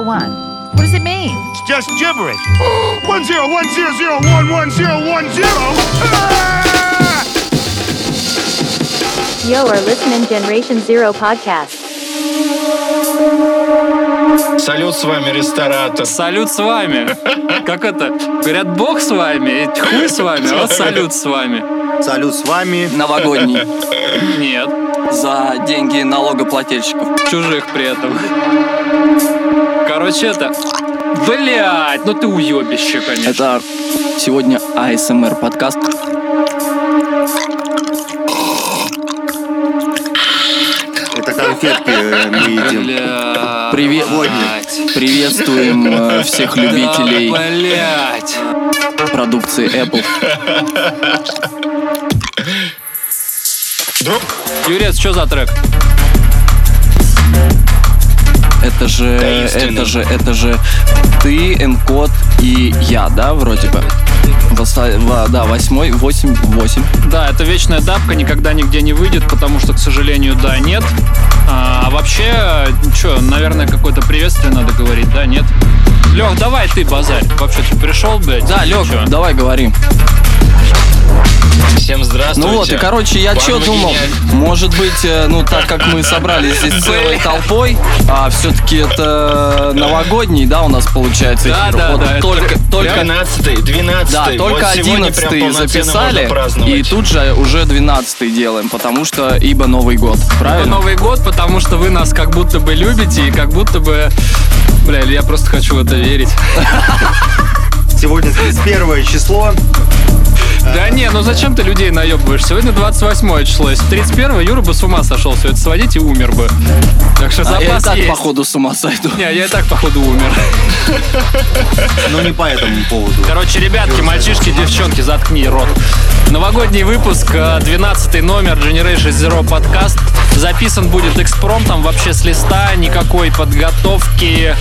10101. What does it mean? It's just gibberish. one zero one zero zero one one zero one zero. Ah! You are listening Generation Zero podcast. Салют, с вами ресторатор. Салют с вами. Как это? Говорят, Бог с вами, хуй с вами, а вот салют с вами. Салют, с вами Новогодний. Нет, За деньги налогоплательщиков. чужих при этом. Короче, это... Блять, ну ты уебище, конечно. Это сегодня АСМР подкаст. Это конфетки э, мы едим. Привет. Приветствуем э, всех любителей Да, блядь. продукции Apple. Друг, Юрец, что за трек? Это же, Таинственный. это же, это же ты, Энкод и я, да, вроде бы? Да, восьмой, восемь, восемь. Да, это вечная дапка, никогда нигде не выйдет, потому что, к сожалению, да, нет. А, а вообще, что, наверное, какое-то приветствие надо говорить, да, нет? Лех, давай ты базарь. Вообще, ты пришел, блядь? Да, Лех, давай говорим. Всем здравствуйте. Ну вот, и короче, я что думал, может быть, э, ну так как мы собрались здесь целой толпой, а все-таки это новогодний, да, у нас получается Да, эфир. да, Вот да, это только, только, 12 12 да, только вот сегодня прям 11 полноценно записали, и тут же уже 12 делаем, потому что ибо Новый год, правильно? Новый год, потому что вы нас как будто бы любите и как будто бы... Бля, я просто хочу в это верить. Сегодня 31 число. Да не, ну зачем ты людей наебываешь? Сегодня 28 число. Если 31 Юра бы с ума сошел все это сводить и умер бы. Так что А я и запас так, есть. походу, с ума сойду. Не, я и так, походу, умер. Но не по этому поводу. Короче, ребятки, мальчишки, девчонки, заткни рот. Новогодний выпуск, э, 12 номер Generation Zero подкаст. Записан будет экспромтом, вообще с листа, никакой подготовки,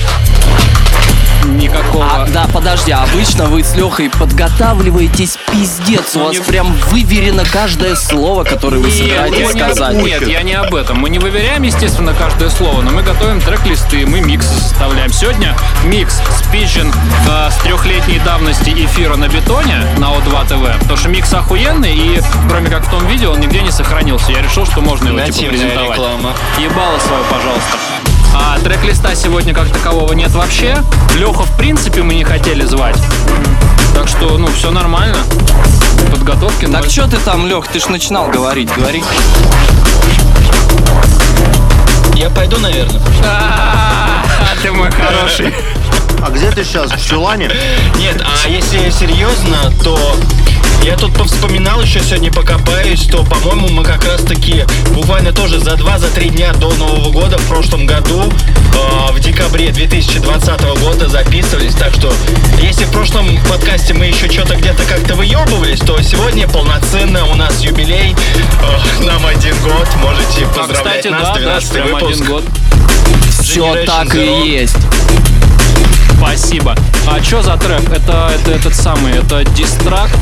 никакого... А, да, подожди, а обычно вы с Лехой подготавливаетесь пиздец. У Ну, вас не- прям выверено каждое слово, которое вы собираетесь я не- сказать. нет, я не об этом. Мы не выверяем, естественно, каждое слово, но мы готовим трек-листы, мы микс составляем. Сегодня микс спичен э, с трехлетней давности эфира на бетоне на О2 ТВ, потому что микс охуенный, и кроме как в том видео, он нигде не сохранился. Я решил, что можно его типа Нативная презентовать. реклама. Ебало свое, пожалуйста. А трек-листа сегодня как такового нет вообще. Леха, в принципе, мы не хотели звать. Так что, ну, все нормально. Подготовки Так ноль. что ты там, Лех, ты ж начинал говорить, говори. Я пойду, наверное. А, ты мой хороший. А где ты сейчас? В чулане? Нет, а если серьезно, то я тут повспоминал еще сегодня, покопаюсь, то, по-моему, мы как раз-таки буквально тоже за 2-3 дня до Нового года в прошлом году, э, в декабре 2020 года записывались. Так что, если в прошлом подкасте мы еще что-то где-то как-то выебывались, то сегодня полноценно у нас юбилей. Э, нам один год. Можете А, поздравлять кстати, нас, да, да, 12 прям выпуск. один год. Все Generation так Zero. и есть. Спасибо. А что за трек? Это, это этот самый, это дистракт?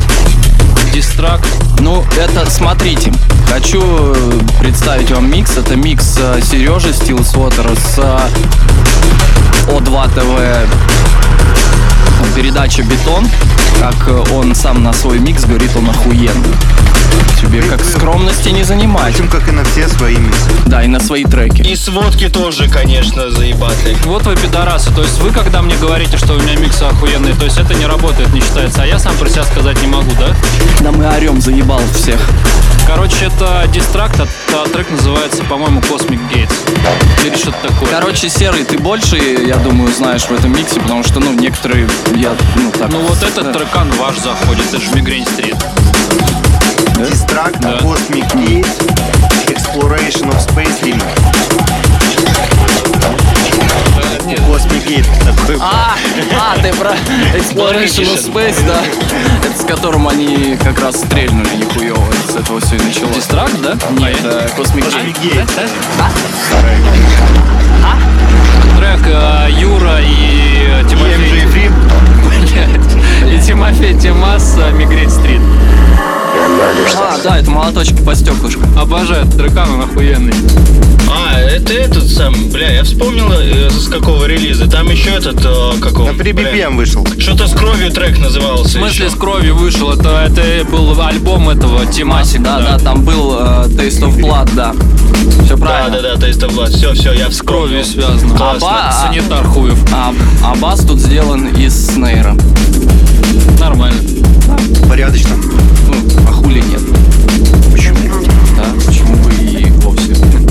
Дистракт. Ну, это, смотрите, хочу э, представить вам микс. Это микс э, Сережи Стилсвотера с э, О2 ТВ передача «Бетон». Как э, он сам на свой микс говорит, он охуенный. Тебе как скромности не занимать. Причем, как и на все свои миксы. Да, и на свои треки. И сводки тоже, конечно, заебаты. Вот вы пидорасы. То есть вы, когда мне говорите, что у меня миксы охуенные, то есть это не работает, не считается. А я сам про себя сказать не могу, да? Да мы орем, заебал всех. Короче, это дистракт, а а трек называется, по-моему, Cosmic Gates. Или что-то такое. Короче, Серый, ты больше, я думаю, знаешь в этом миксе, потому что, ну, некоторые, я, ну, так... Ну вот этот э, трекан ваш заходит, это же Мигрень Стрит. Дистракт, Да. Cosmic Gate, Exploration of Space. Cosmic Gate такой. А, а, ты про Exploration of Space, да? Это с которым они как раз стрельнули нихуево. С этого все и началось. Дистракт, да? Нет, это Cosmic Cosmic Gate. Gate. Трек э, Юра и э, Тимофей. И Тимофей Тимас э, Мигрень Стрит. А, да, это молоточки по стеклышку. Обожаю этот трекан, он охуенный. А, это этот сам, бля, я вспомнил, э, с какого релиза. Там еще этот, э, как он? На 3 бля, BPM вышел. Что-то с кровью трек назывался. В смысле еще. с кровью вышел? Это, это был альбом этого Тимасика. Да, да, там был э, Taste of Blood, да. Все Да, правильно. да, да, Taste of Blood. Все, все, я С кровью вспомнил. связано. Классно. Аба- Санитар хуев. А, а бас тут сделан из снейра. Нормально. Порядочно. Ну, а хули нет?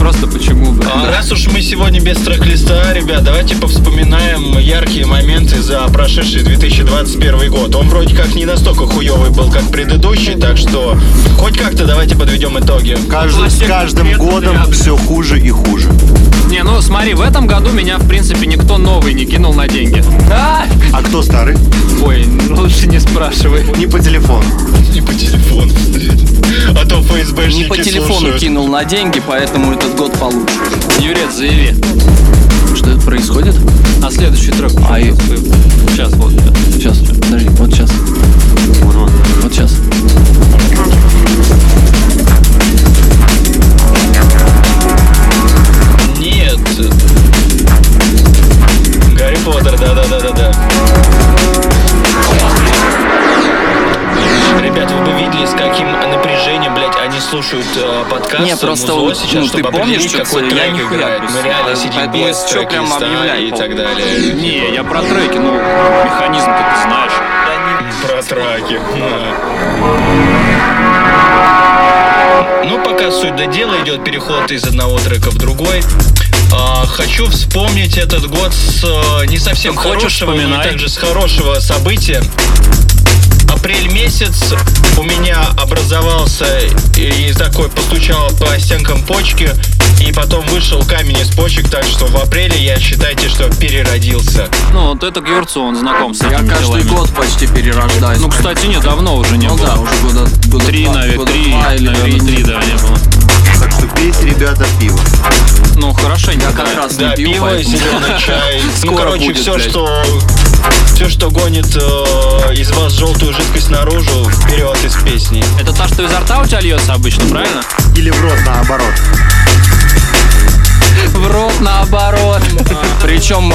Просто почему бы. А раз уж мы сегодня без трек-листа, ребят, давайте повспоминаем яркие моменты за прошедший 2021 год. Он вроде как не настолько хуёвый был, как предыдущий, так что хоть как-то давайте подведем итоги. Каждый, с каждым годом все хуже и хуже. Не, ну смотри, в этом году меня, в принципе, никто новый не кинул на деньги. А! А кто старый? Ой, ну лучше не спрашивай. Не по телефону. Не по телефону, блядь. А то ФСБшники Не по телефону слушают. кинул на деньги, поэтому этот год получше. Юрец, заяви. Что это происходит? А следующий трек. А и- Сейчас, вот. Сейчас, подожди, вот сейчас. Вот сейчас. Нет. Гарри Поттер, да-да-да-да-да. Ребят, вы бы видели, с каким напряжением, блядь, они слушают э, подкаст Не, просто музло вот, сейчас, ну, чтобы ты помнишь, какой я трек нихуя играет. Мы реально сидим без чё, прям и так далее. Не, я про треки, ну, механизм ты знаешь. Про траки. Ну, пока суть до дела идет переход из одного трека в другой. А, хочу вспомнить этот год с э, не совсем Хочешь, хорошего, но также с хорошего события. Апрель месяц у меня образовался и такой постучал по стенкам почки, и потом вышел камень из почек, так что в апреле я считайте, что переродился. Ну, вот это к Юрцу, он знаком с Я этими каждый делами. год почти перерождаюсь. Ну, кстати, нет, давно уже не Ну было. да, уже года, года Три, два, наверное, года три, два или наверное, три, да, не было. Так что пейте, ребята, пиво. Ну, хорошенько. Я как раз Да, не пью, пиво, поэтому- зеленый чай. Ну, Скоро короче, будет, все, блядь. что все, что гонит э, из вас желтую жидкость наружу, вперед из песни. Это та, что изо рта у тебя льется обычно, правильно? Или в рот наоборот. В рот наоборот. Причем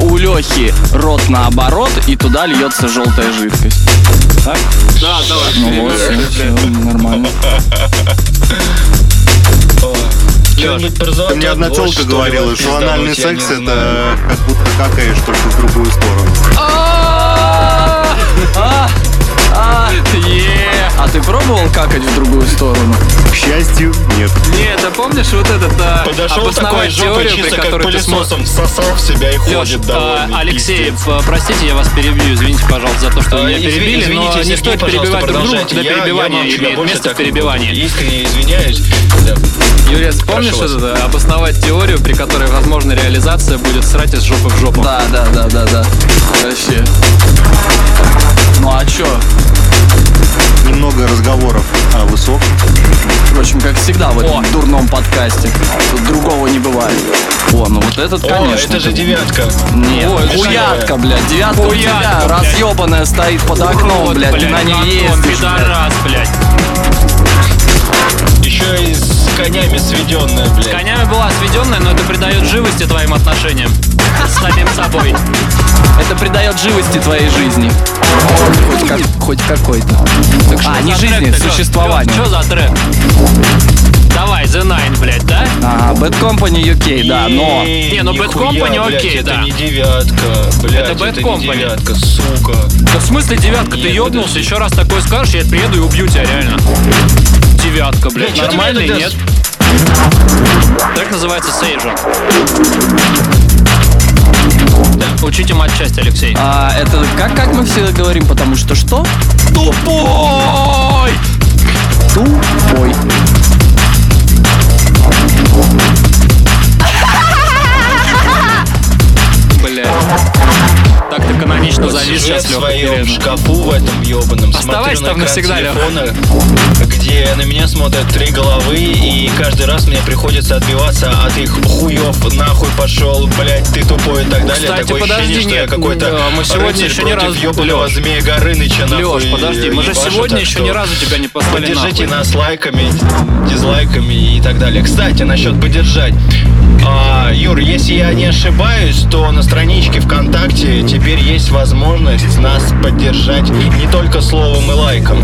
у Лехи рот наоборот, и туда льется желтая жидкость. Так? Да, давай. Ну вот, все, нормально. Про Ты мне одна телка говорила, что анальный секс это как будто какаешь только в другую сторону. А, а, а, е. А ты пробовал какать в другую сторону? К счастью, нет. Нет, ты помнишь вот этот а, Подошел такой жопой, чисто как пылесосом всосал в себя и ходит а, довольный. Алексей, простите, я вас перебью, извините, пожалуйста, за то, что А, меня перебили, извините, но не стоит перебивать друг друга, когда перебивание имеет место в перебивании. Искренне извиняюсь. Да. Юрец, помнишь Прошу вас. это, обосновать теорию, при которой возможна реализация будет срать из жопы в жопу? Да, да, да, да, да. Вообще. Ну а чё? Немного разговоров о высоком. Впрочем, как всегда в этом О. дурном подкасте. Тут другого не бывает. О, ну вот этот, О, конечно. это же девятка. Нет, это хуятка, блядь. Девятка у тебя блядь. разъебанная стоит под окном, Вот, блядь, ты на ней ездишь, блядь. пидорас, блядь. Еще и с конями сведенная, С блядь. конями была сведенная, но это придает живости твоим отношениям. С самим собой. Это придает живости твоей жизни. Хоть, как, хоть какой-то. А, не жизни, существованию. Что за трек? Давай, The Nine, блядь, да? А, Bad Company UK, да, но... Не, ну Bad Company блядь, окей, это да. не девятка, блядь, Это Bad не Company. девятка, сука. Да в смысле девятка? Ты Нет, ёбнулся, подожди. еще раз такое скажешь, я приеду и убью тебя, реально. Девятка, блядь, ты нормальный, меня нет? Трек называется Сейджа. Учите матчасть, Алексей. А, это как, как мы всегда говорим, потому что что? Тупой! Тупой. Блядь. Так ты канонично Просто завис сейчас, в Лёха, своем шкафу в этом ебаном, Оставайся на там экран навсегда, Лёха. телефона, где на меня смотрят три головы, и каждый раз мне приходится отбиваться от их хуев, нахуй пошел, блять, ты тупой и так далее. Кстати, Такое подожди, ощущение, что я какой-то да, мы сегодня еще против разу- ёбаного Лёш. змея Горыныча, нахуй. Леш, подожди, мы же сегодня еще ни разу тебя не послали Поддержите нахуй. нас лайками, дизлайками и так далее. Кстати, насчет поддержать. А, Юр, если я не ошибаюсь, то на страничке ВКонтакте теперь есть возможность нас поддержать не только словом и лайком.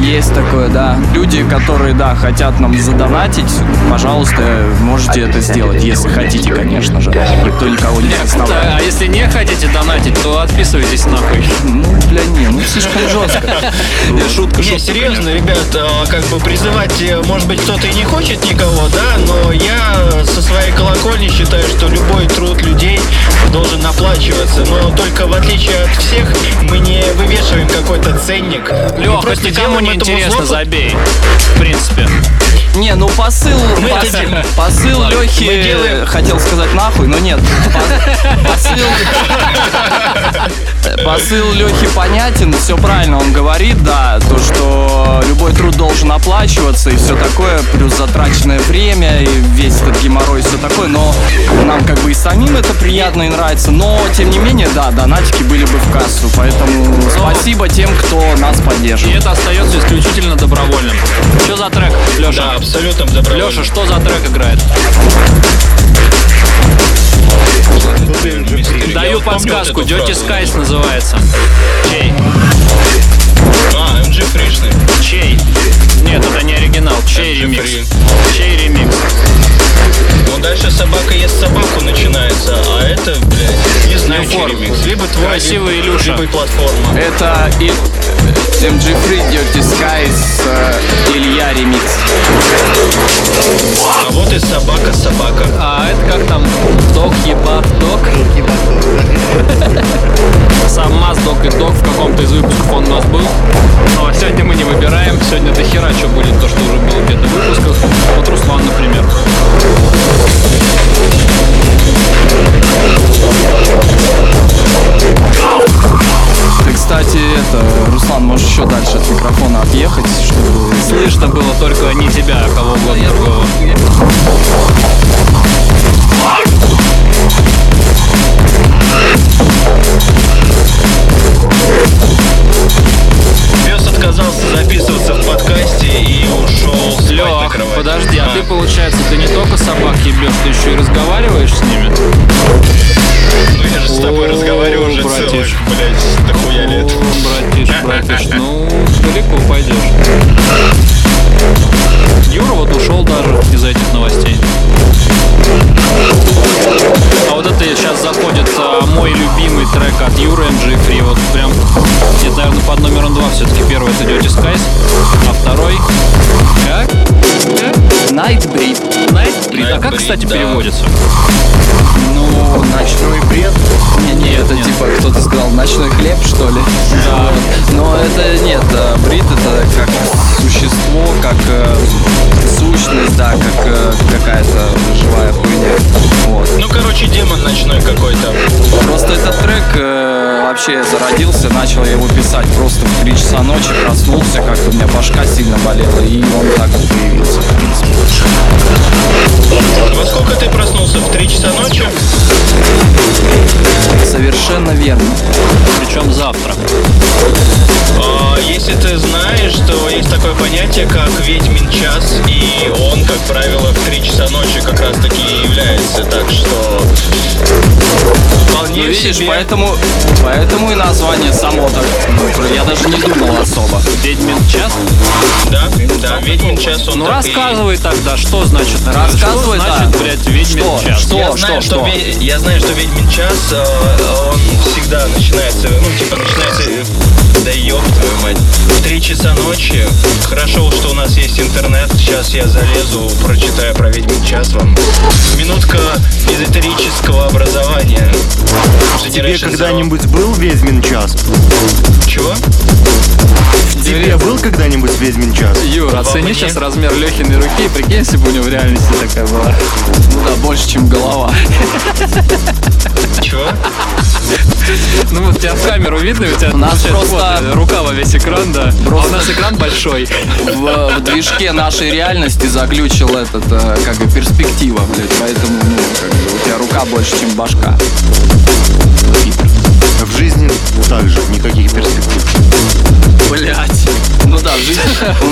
Есть такое, да. Люди, которые, да, хотят нам задонатить, пожалуйста, можете это сделать, если хотите, конечно же. Никто никого не Да, заставляет. а если не хотите донатить, то отписывайтесь нахуй. Ну, бля, не, ну слишком жестко. Я шутка, Не, шутка, серьезно, ребят, а, как бы призывать, э, может быть, кто-то и не хочет никого, да, но я со своей колокольни считаю, что любой труд людей должен оплачиваться. Но только в отличие от всех, мы не вывешиваем какой-то ценник. Леха, просто никому делаем этому интересно, зло- забей. В принципе. Не, ну посыл, Мы посыл Ладно, Лехи, мы делаем. хотел сказать нахуй, но нет. По- Посыл, посыл Лехи понятен, все правильно он говорит, да, то, что любой труд должен оплачиваться и все такое, плюс затраченное время и весь этот геморрой и все такое, но самим это приятно и нравится, но тем не менее, да, донатики были бы в кассу, поэтому спасибо тем, кто нас И поддерживает. это остается исключительно добровольным. Что за трек, Да, Леша? абсолютно добровольно. Леша, что за трек играет? Даю подсказку, Dirty. Skies называется. Чей? А, MG Фришный. Чей? Нет, это не оригинал. Чей MG ремикс? Free. Чей ремикс? Ну, дальше собака ест собаку начинается, а это, блядь, не знаю. Либо твой, Красивый Илюша. либо платформа. Это и MG Free, Dirty Skies, Илья ремикс. А вот и собака, собака. А это как там? Док, ебат, док? Сам Маз, Док и Док в каком-то из выпусков он у нас был. Ну а сегодня мы не выбираем. Сегодня до хера что будет, то, что уже было где-то в выпусках. Вот Руслан, например. Ты, кстати, это, Руслан, можешь еще дальше от микрофона отъехать, чтобы... Слышно было только не тебя, а кого угодно другого. Пес отказался записываться в подкасте и ушел спать на кровать. подожди, а ты, получается, ты не только собак ебешь, ты еще и разговариваешь с ними? Ну я же с тобой разговариваю уже целых, блядь, дохуя лет. Братиш, братиш, ну, далеко пойдешь. Юра вот ушел даже из этих новостей. А вот это сейчас заходит а, мой любимый трек от Юры MG Free. Вот прям, это, наверное, под номером два все-таки первый это Dirty Skies, а второй... Как? Nightbreed. Nightbreed. А как, кстати, да. переводится? Ну, ночной бред. Не, не, это нет. типа кто-то сказал ночной хлеб, что ли? Да. Вот. Но это нет, брит это как существо, как э, сущность, да, как э, какая-то живая хуйня. Вот. Ну, короче, демон ночной какой-то. Просто этот трек э, вообще зародился, начал я его писать просто в 3 часа ночи, проснулся, как-то у меня башка сильно болела, и он так вот появился, в принципе. Во сколько ты проснулся? В 3 часа ночи? Совершенно верно. Причем завтра. А, если ты знаешь, то есть такое понятие, как ведьмин час, и он, как правило, в 3 часа ночи как раз таки является. Так что вполне Ну, видишь, себе. поэтому, поэтому и название само так, ну, я даже не думал особо. Ведьмин час? Да, да, ведьмин час он Ну так и- рассказывай тогда, что значит? Рассказывай, что да. значит, блядь, ведьмин Что? час? Что? Я знаю, что, что? ве- я знаю, что ведьмин час, э, он всегда начинается, ну, типа, начинается, э, да ёб твою мать, в 3 часа ночи. Хорошо, что у нас есть интернет, сейчас я залезу, прочитаю про ведьмин час вам. Минутка эзотерического образования. Тебе когда-нибудь был ведьмин час? Чего? В тебе был когда-нибудь ведьмин час? Юр, оцени мне? сейчас размер Лехиной руки, прикинь, если бы у него в реальности такая была. Ну да, больше, чем голова. Чего? Ну вот тебя в камеру видно, у тебя У нас просто- вот, рука во весь экран, да. А у нас экран большой. В, в движке нашей реальности заглючил этот, э, как бы, перспектива, блядь. Поэтому, ну, как бы, у тебя рука больше, чем башка. В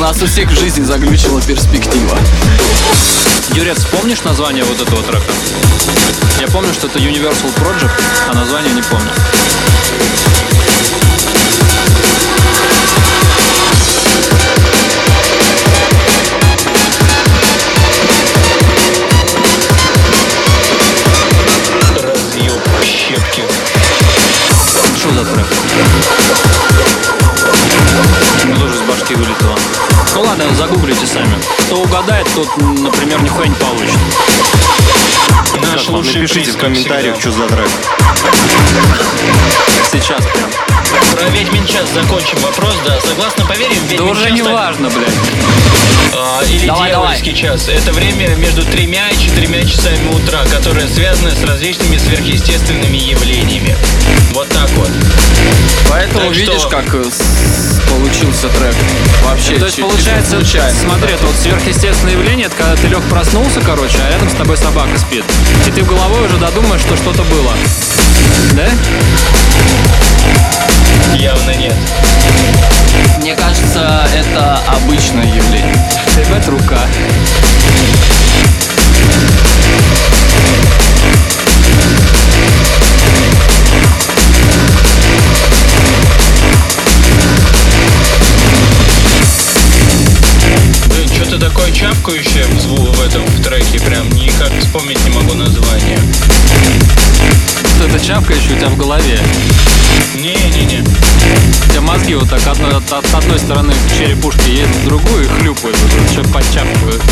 нас у всех в жизни заглючила перспектива. Юрец, помнишь название вот этого трека? Я помню, что это Universal Project, а название не помню. Ладно, загуглите сами. Кто угадает, тот, например, нихуя не получит. Наш Как лучший Напишите в комментариях, всегда. что за трек. Сейчас прям. Про ведьмин час закончим вопрос, да. Согласно поверьям, Да ведьмин уже час не так- важно, блядь. а, или Давай, дьявольский час. Это время между тремя и четырьмя часами утра, которое связано с различными сверхъестественными явлениями. Вот так вот. Поэтому Так видишь, что- как э, получился трек. Вообще, То есть получается, случайно. смотри, это вот сверхъестественное явление, это когда ты лег проснулся, короче, а рядом с тобой собака спит. И ты головой уже додумаешь, что что-то было. Да? Явно нет. Мне кажется, это обычное явление. Ребят, рука. Блин, что-то такое чавкающее в этом в треке, прям никак вспомнить не могу название. Что-то чавкающее у тебя в голове. Не-не-не. У тебя мозги вот так одной, от, от одной стороны черепушки едут в другую и хлюпают, вот, что подчавкивают.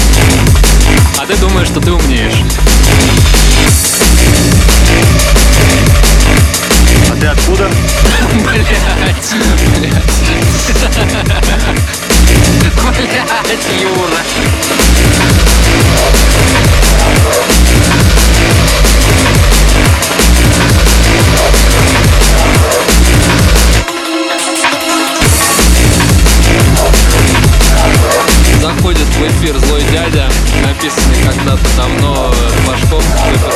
А ты думаешь, что ты умнеешь. А ты откуда? Блять, блять. Заходит в эфир злой дядя, написанный когда-то давно Башком в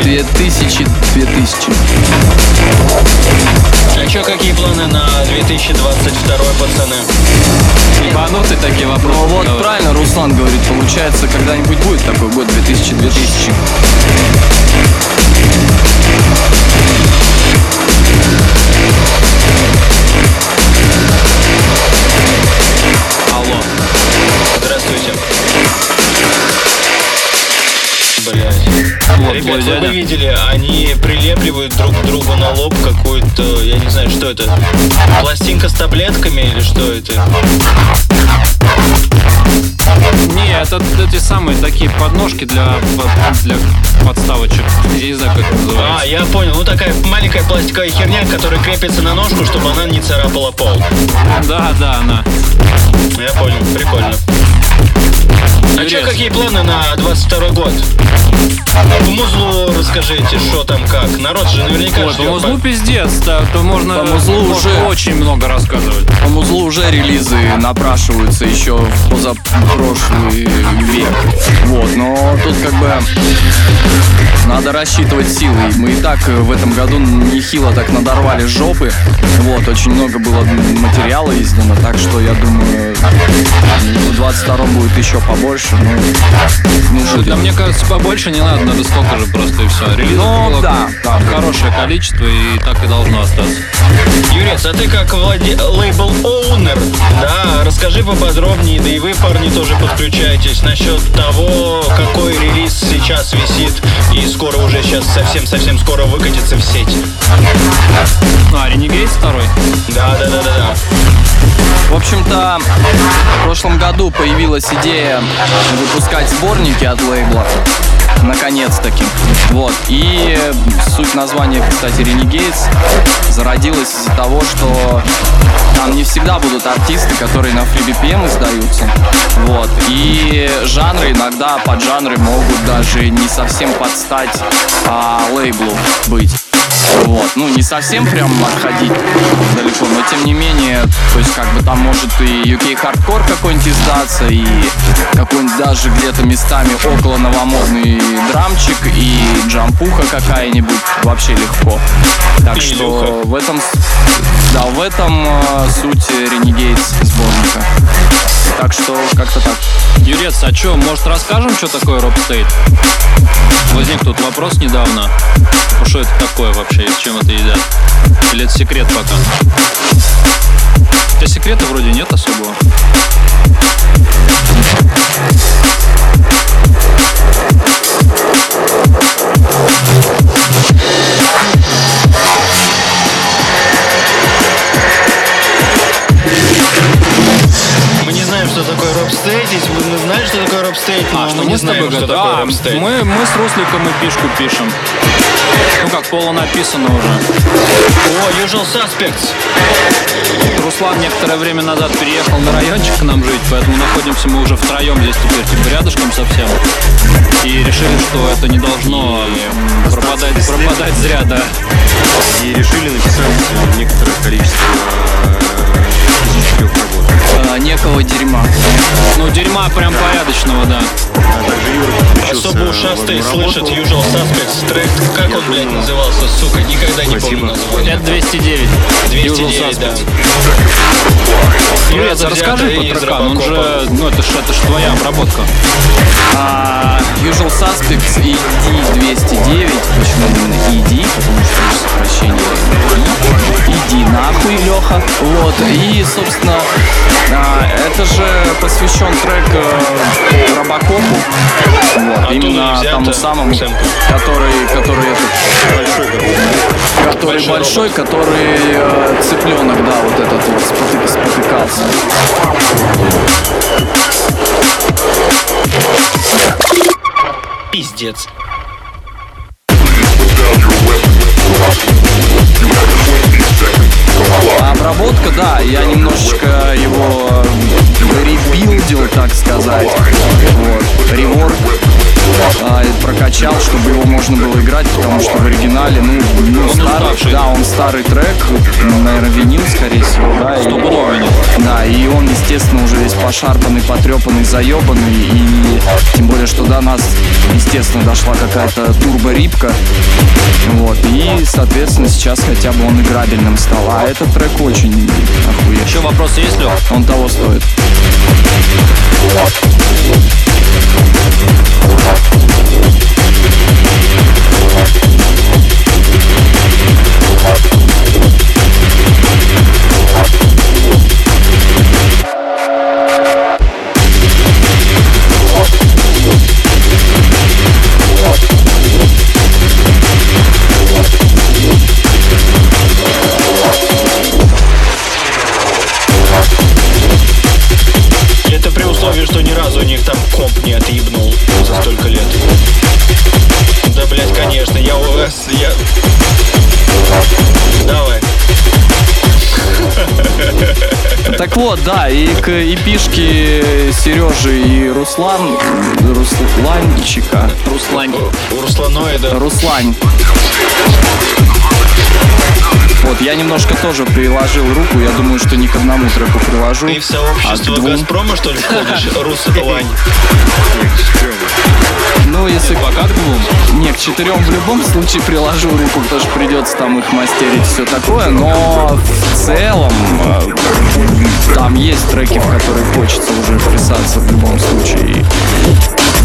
году. 2000, 2000. А чё, какие планы на 2022, пацаны? Ебанутые такие вопросы. Ну вот давай. правильно Руслан говорит, получается, когда-нибудь будет такой год 2000-2000. Алло. Здравствуйте. Блять. Вот Ребят, вы бы видели, они прилепливают друг к другу на лоб какую-то, я не знаю, что это, пластинка с таблетками или что это? Не, это эти самые такие подножки для, для подставочек. Я не знаю, как это А, называется. я понял, ну такая маленькая пластиковая херня, которая крепится на ножку, чтобы она не царапала пол. Да, да, она. Я понял, прикольно. А Юрец. какие планы на 22 год? По музлу расскажите, что там как. Народ же наверняка Ой, по ждёт. музлу пиздец, да, то можно, По музлу можно уже. очень много рассказывать. По музлу уже релизы напрашиваются еще в позапрошлый век. Вот, но тут как бы надо рассчитывать силы. Мы и так э, в этом году нехило так надорвали жопы. Вот, очень много было материала издано, так что я думаю, в 22-м будет еще побольше. Ну, ну Да будем. мне кажется, побольше не надо, надо столько же просто и все. Релизов Ну, было да, да. хорошее количество и так и должно остаться. Юрец, а ты как владе... лейбл оунер, да, расскажи поподробнее, да и вы, парни, тоже подключайтесь насчет того, какой релиз сейчас висит и скоро уже сейчас совсем-совсем скоро выкатится в сеть. А, Renegade второй? Да, да, да, да, да. В общем-то, в прошлом году появилась идея выпускать сборники от лейбла. Наконец-таки. Вот. И суть названия, кстати, Renegades зародилась из-за того, что там не всегда будут артисты, которые на FreeBPM издаются. Вот. И жанры иногда под жанры могут даже не совсем подстать а, лейблу быть. Вот, ну не совсем прям отходить далеко, но тем не менее, то есть как бы там может и UK хардкор какой-нибудь издаться, и какой-нибудь даже где-то местами около новомодный драмчик, и джампуха какая-нибудь, вообще легко. Так Пилюха. что в этом, да, в этом э, суть Renegades сборника. Так что как-то так. Юрец, а что, может расскажем, что такое Робстейт? Возник тут вопрос недавно. Ну, Что это такое вообще и с чем это едят? Или это секрет пока? Хотя секрета вроде нет особого. Робстейтить. Вы знаете, что такое робстейтить? А, что мы с тобой что такое робстейт. мы, мы с Русликом и пишку пишем. Ну как, поло написано уже. О, Usual Suspects. Руслан некоторое время назад переехал на райончик к нам жить, поэтому находимся мы уже втроем здесь теперь, типа рядышком совсем. И решили, что это не должно пропадать, пропадать зря, да. И решили написать э, некоторое количество работ. Э, некого дерьма. Ну, дерьма прям порядочного, да. А Особо слышат работу. Usual Suspects трек. Как Я он, блядь, назывался, сука? Никогда не Спасибо. помню название. Это 209. 209, Usual да. Юрец, Раза расскажи из трекан, он же, ну это ж, это ж твоя обработка. А, Usual Suspects ED209. Почему именно ED? Потому что сокращение ED. Иди нахуй, Леха. Вот. И, собственно, а, это же посвящен трек э, Робокопу. Вот. Оттуда Именно тому самому, сэмпл. который, который этот который Большой большой, который э, цыпленок, да, вот этот вот спотык- спотыкался. Пиздец. Обработка, да, я немножечко его ребилдил, так сказать. Вот, реворк а, прокачал, чтобы его можно было играть, потому что в оригинале, ну, ну старый, уставший. да, он старый трек, наверное, винил, скорее всего, да. и-. Да, и он, естественно, уже весь пошарпанный, потрепанный, заебанный, и тем более, что до нас, естественно, дошла какая-то турбо-рипка, вот, и, соответственно, сейчас хотя бы он играбельным стал, а этот трек очень охуенный. Еще вопросы есть, Лех? Он того стоит. life. Вот, да, и к эпишке Сережи и Руслан, Русланчика, Руслань. Русланоида. Руслань. Вот, я немножко тоже приложил руку, я думаю, что не к одному треку приложу, Ты в а сообщество к двум. Газпрома, что ли, входишь? Руслань. Ну, если Пока к двум. Не, к четырем в любом случае приложу руку, потому что придется там их мастерить все такое, но в целом э, там есть треки, в которые хочется уже вписаться в любом случае.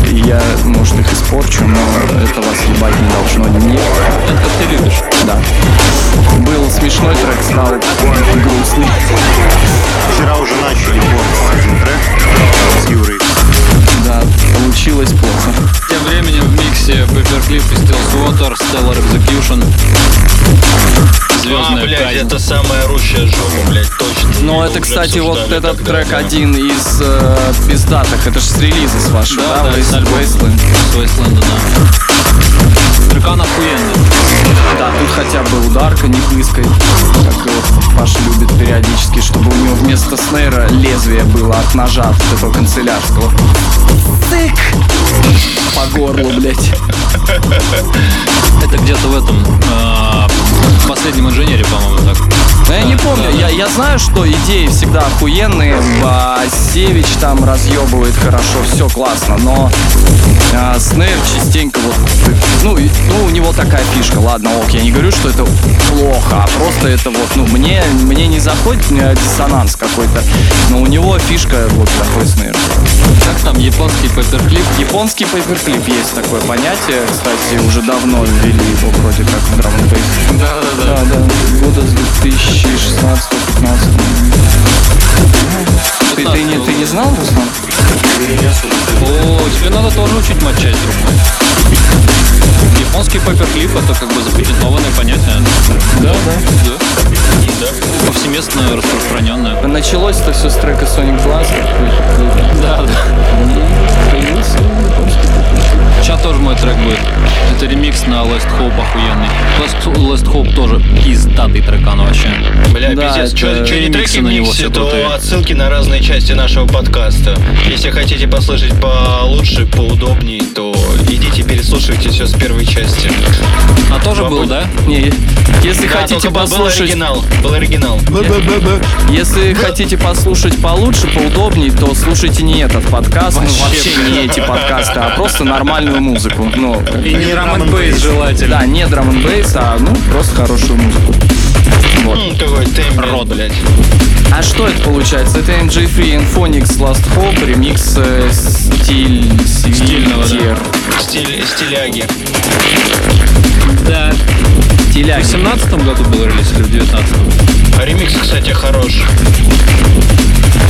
И Я, может, их испорчу, но это вас ебать не должно. Нет. Это как ты любишь. Да. Был смешной трек, стал грустный. Вчера уже начали вот один трек с Юрой. Да, получилось плохо. Тем временем в миксе Paperclip и Stealth Water, Stellar Execution. А, Звездная блядь, блядь, казнь. это самая орущая жопа, блядь, точно. Но Мы это, кстати, вот этот тогда, трек да. один из э, пиздатых. Это же с релиза с вашего, Да, да? да, альбома. Wasteland. С Wasteland, да. Трекан охуенный. Да, хотя бы ударка не пыской, как вот Паша любит периодически, чтобы у него вместо снейра лезвие было от ножа, от этого канцелярского. Тык! По горлу, блядь. Это где-то в этом в последнем инженере, по-моему, так. Я не помню, я, я знаю, что идеи всегда охуенные, Басевич там разъебывает хорошо, все классно, но а, снейр частенько вот, ну, и- ну, у него такая фишка, ладно, ок, я не говорю, что это плохо, а просто это вот, ну, мне, мне не заходит э, диссонанс какой-то, но у него фишка вот такой снейр. Как там японский пепперклип? Японский пейперклип есть такое понятие, кстати, уже давно ввели его вроде как в драм н Да, да, Да, да, года с 2016-15. Ты, ты, не, ты не знал, Руслан? О, тебе надо тоже учить матчасть, друг мой. Японский пепперклип это как бы запатентованное понятие. Да, да. Да. Повсеместно распространенное. Началось это все с трека Sonic Blast. Да, да. Сейчас тоже мой трек будет. Это ремикс на Last Hope охуенный. Last, Last Hope тоже пиздатый трекан вообще. Бля, Да, пиздец, это что не треки на него все то крутые. отсылки на разные части нашего подкаста. Если хотите послушать получше, поудобней, то идите переслушивайте все с первой части. А тоже Вам был, да? Не, если Да, хотите только был- послушать, оригинал, был оригинал. если хотите послушать получше, поудобней, то слушайте не этот подкаст, ну, вообще не эти подкасты, а просто нормальную музыку. Ну, И не драм н бейс желательно. да, не драм н бейс, а ну просто хорошую музыку. Вот. М, Какой тембр, Рот. блядь. А что это получается? Это MJ3 Inphonics Last Hope, ремикс э, стиль Стильного, да. Стиль, стиляги. Да. В Стиляги. 17 году был релиз или в 19 А ремикс, кстати, хорош.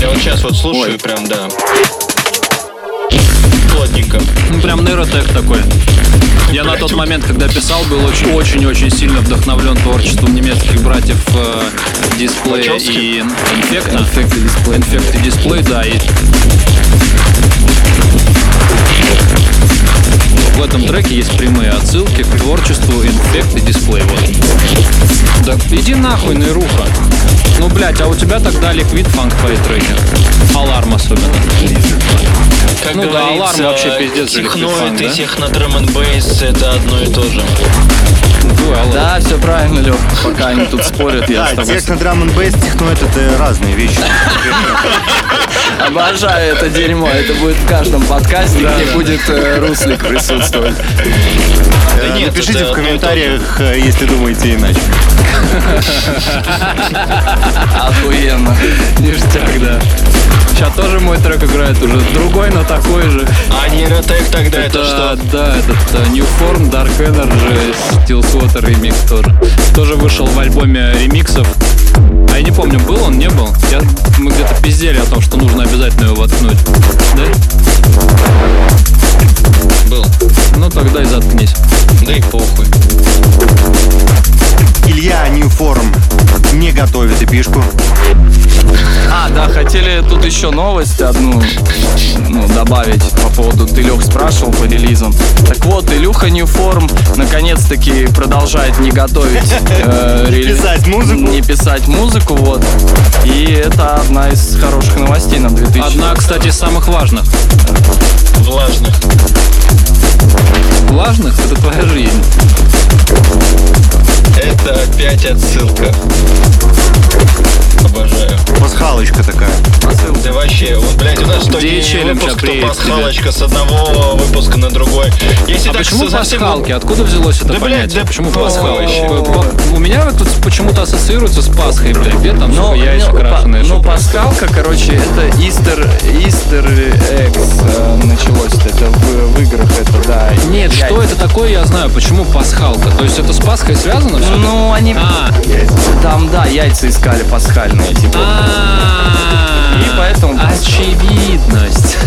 Я вот сейчас вот слушаю, Ой. прям, да. Плотненько. Ну, прям нейротех такой. Я на тот момент, когда писал, был очень- очень-очень сильно вдохновлен творчеством немецких братьев э, Дисплея Вачовски? и Инфекта. Infected Display. Инфект и дисплей, да. И... В этом треке есть прямые отсылки к творчеству Infect и дисплей. Вот. Да иди нахуй, Нейруха. Ну, блядь, а у тебя тогда ликвид фанк твои треки. Аларм особенно. Как Ну да, аларм вообще пиздец ликвид и техно драм н бейс это одно и то же. Да, все правильно, Лев. Пока они тут спорят, я с Да, тобой техно драм н бейс, техноид это разные вещи. обожаю это дерьмо. Это будет в каждом подкасте, где будет э, Руслик присутствовать. Э, нет, Напишите это в комментариях, э, если думаете иначе. Охуенно. Ништяк, да. Сейчас тоже мой трек играет уже другой, но такой же. А нейротек тогда это, что? Да, этот э, New Form, Dark Energy, Stillswater ремикс тоже. Тоже вышел в альбоме ремиксов. А я не помню, был он, не был? Я, мы где-то пиздели о том, что нужно обязательно его воткнуть. Да? Был. Ну тогда и заткнись. Да и похуй. Илья Ньюформ не готовит эпишку. А, да, хотели тут еще новость одну ну, добавить по поводу, ты, Лех, спрашивал по релизам. Так вот, Илюха Ньюформ наконец-таки продолжает не готовить э, Не релиз- писать музыку. Не писать музыку, вот. И это одна из хороших новостей на 2000. Одна, кстати, из самых важных. Влажных. Важных — это твоя жизнь. Это опять отсылка. Обожаю. Пасхалочка такая. Да вообще, вот, блядь, у нас что DHL не выпуск, то тебе. пасхалочка с одного выпуска на другой. Если А так почему совсем- пасхалки? Откуда взялось это Да, блядь, понятие? да почему. По- У меня тут почему-то ассоциируется с Пасхой, блядь. Где там сука, яйца крашеные? ну, пасхалка, короче, это Easter, Easter Eggs э, началось. Это в, в играх, это, да. Нет, яйца. что это такое, я знаю. Почему пасхалка? То есть это с Пасхой связано все? Ну, они А, там, да, яйца искали пасхальные, типа. а, И поэтому очевидность.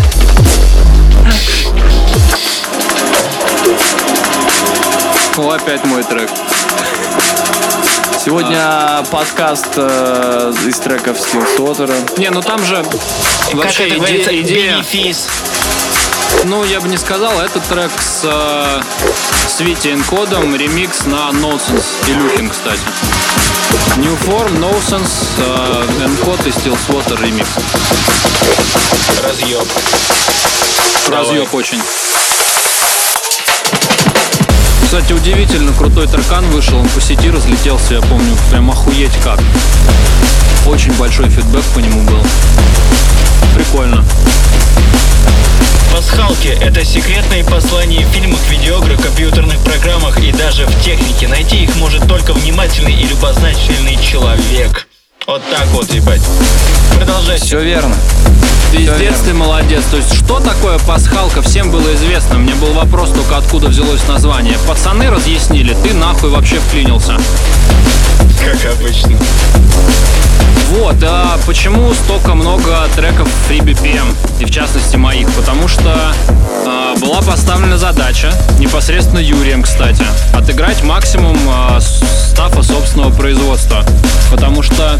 О, опять мой трек. Сегодня подкаст э, из треков Steel Slaughter. Не, ну там же вообще как это иде- идея... бенефис. Ну, я бы не сказал, этот трек с, э, с Вити Энкодом, ремикс на Nonsense и Люхин, кстати. New Form, Nonsense, э, Энкод и Steel Swatter ремикс. Разъеб. Разъеб очень. Кстати, удивительно крутой трекан вышел, он по сети разлетелся, я помню, прям охуеть как. Очень большой фидбэк по нему был. Прикольно. Пасхалки — это секретные послания в фильмах, видеоиграх, компьютерных программах и даже в технике. Найти их может только внимательный и любознательный человек. Вот так вот, ебать. Продолжайте. Все верно. Пиздец ты молодец. То есть, что такое пасхалка, всем было известно. Мне был вопрос только, откуда взялось название. Пацаны разъяснили, ты нахуй вообще вклинился. Как обычно. Вот, а почему столько много треков Free BPM, и в частности моих? Потому что а, была поставлена задача, непосредственно Юрием, кстати, отыграть максимум а, стафа собственного производства. Потому что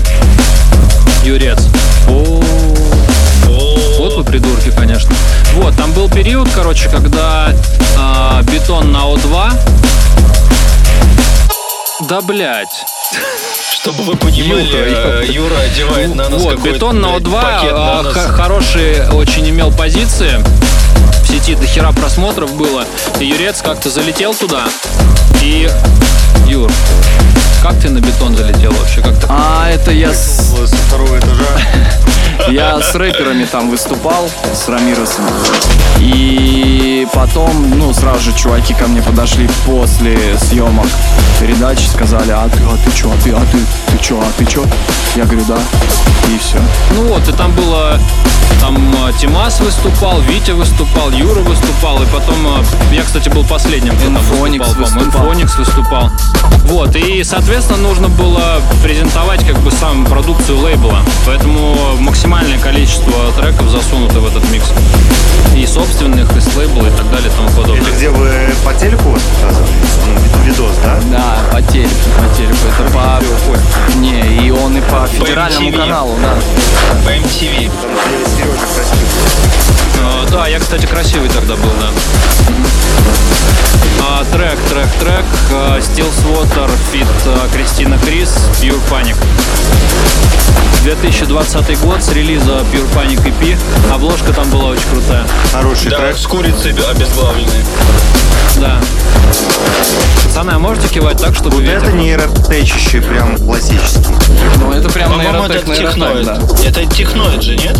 Юрец. Вот вы придурки, конечно. Вот, там был период, короче, когда а, бетон на О2. Да блять. Чтобы вы понимали, Юра, э, Юра одевает на нас Вот, какой-то, бетон на блядь, О2 пакет на а, нос. х- хороший очень имел позиции. В сети до хера просмотров было. И Юрец как-то залетел туда. И... Юр, как ты на бетон залетел вообще? Как так? А это я с, Со второго этажа. я с рэперами там выступал, с Рамиросом. И потом, ну, сразу же чуваки ко мне подошли после съемок передачи, сказали, а ты, а ты чё, а ты, а ты, ты чё, а ты чё? Я говорю, да. И все. Ну вот, и там было... Там а, Тимас выступал, Витя выступал, Юра выступал, и потом... а, Я, кстати, был последним, кто там выступал, выступал. Инфоникс выступал. Вот, и, соответственно, нужно было презентовать как бы сам продукцию лейбла. Поэтому максимальное количество треков засунуто в этот микс. И собственных, и с лейбла, и так далее, и тому подобное. Это где вы по телеку вас показывали? Ну, видос, да? Да, по телеку, по телеку. Это по... Не, и он и по федеральному каналу, да. По MTV. Сережа красивый. Да, я, кстати, красивый тогда был, да. А, трек, трек, трек. а, Steel Swatter, feat а, Кристина Крис, Pure Panic. 2020 год с релиза Pure Panic EP. Обложка там была очень крутая. Хороший Да, трек. с курицей обезглавленной. Да. Пацаны, а можете кивать так, чтобы Вот ветер? это нейротечище, прям классический. Ну, это прям нейротек, это техноид. да. Это техноид же, нет?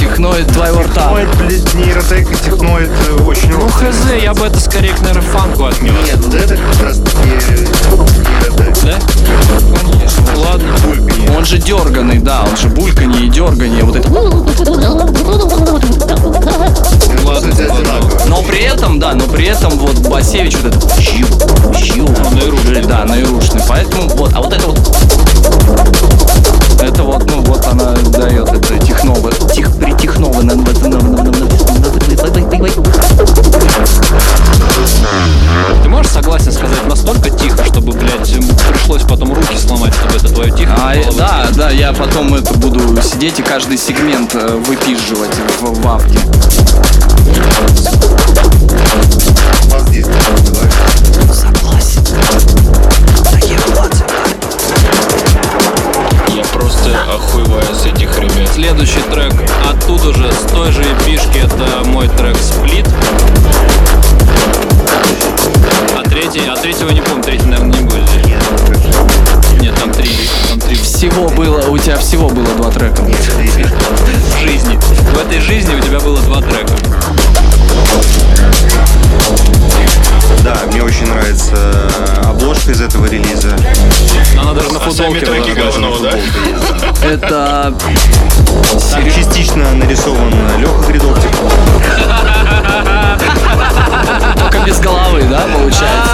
Техноид твоего рта. Техноид, блядь, нейротек и техноид э, очень Ну, хз, я бы это скорее к нейрофанку отнес. Нет, вот это как раз таки нейротек. Да? Конечно. Ладно. Он же дерганый, да, он же бульканье и дергание, вот это. Ладно, Кстати, ладно. Но при этом, да, но при этом вот Басевич вот это щу, щу, Наирушный. да, наирушный. Поэтому вот, а вот это вот это вот, ну вот она дает это техново, тех, притехново. Ты можешь согласен сказать настолько тихо, чтобы, блядь, пришлось потом руки сломать, чтобы это твое тихо А, было бы? да, да, я потом это буду сидеть и каждый сегмент э, выпизживать в, в авке. Согласен. Просто охуеваю с этих ребят. Следующий трек оттуда же, с той же эпишки, это мой трек «Сплит». А третий, а третьего не помню, третий, наверное, не будет. Нет, там три, там три Всего было, у тебя всего было два трека. в жизни. В этой жизни у тебя было два трека. Да, мне очень нравится э, обложка из этого релиза. Она даже на А сами футболке треки говно, да? Это Там частично нарисован Леха Гридовтик. только без головы, да, получается?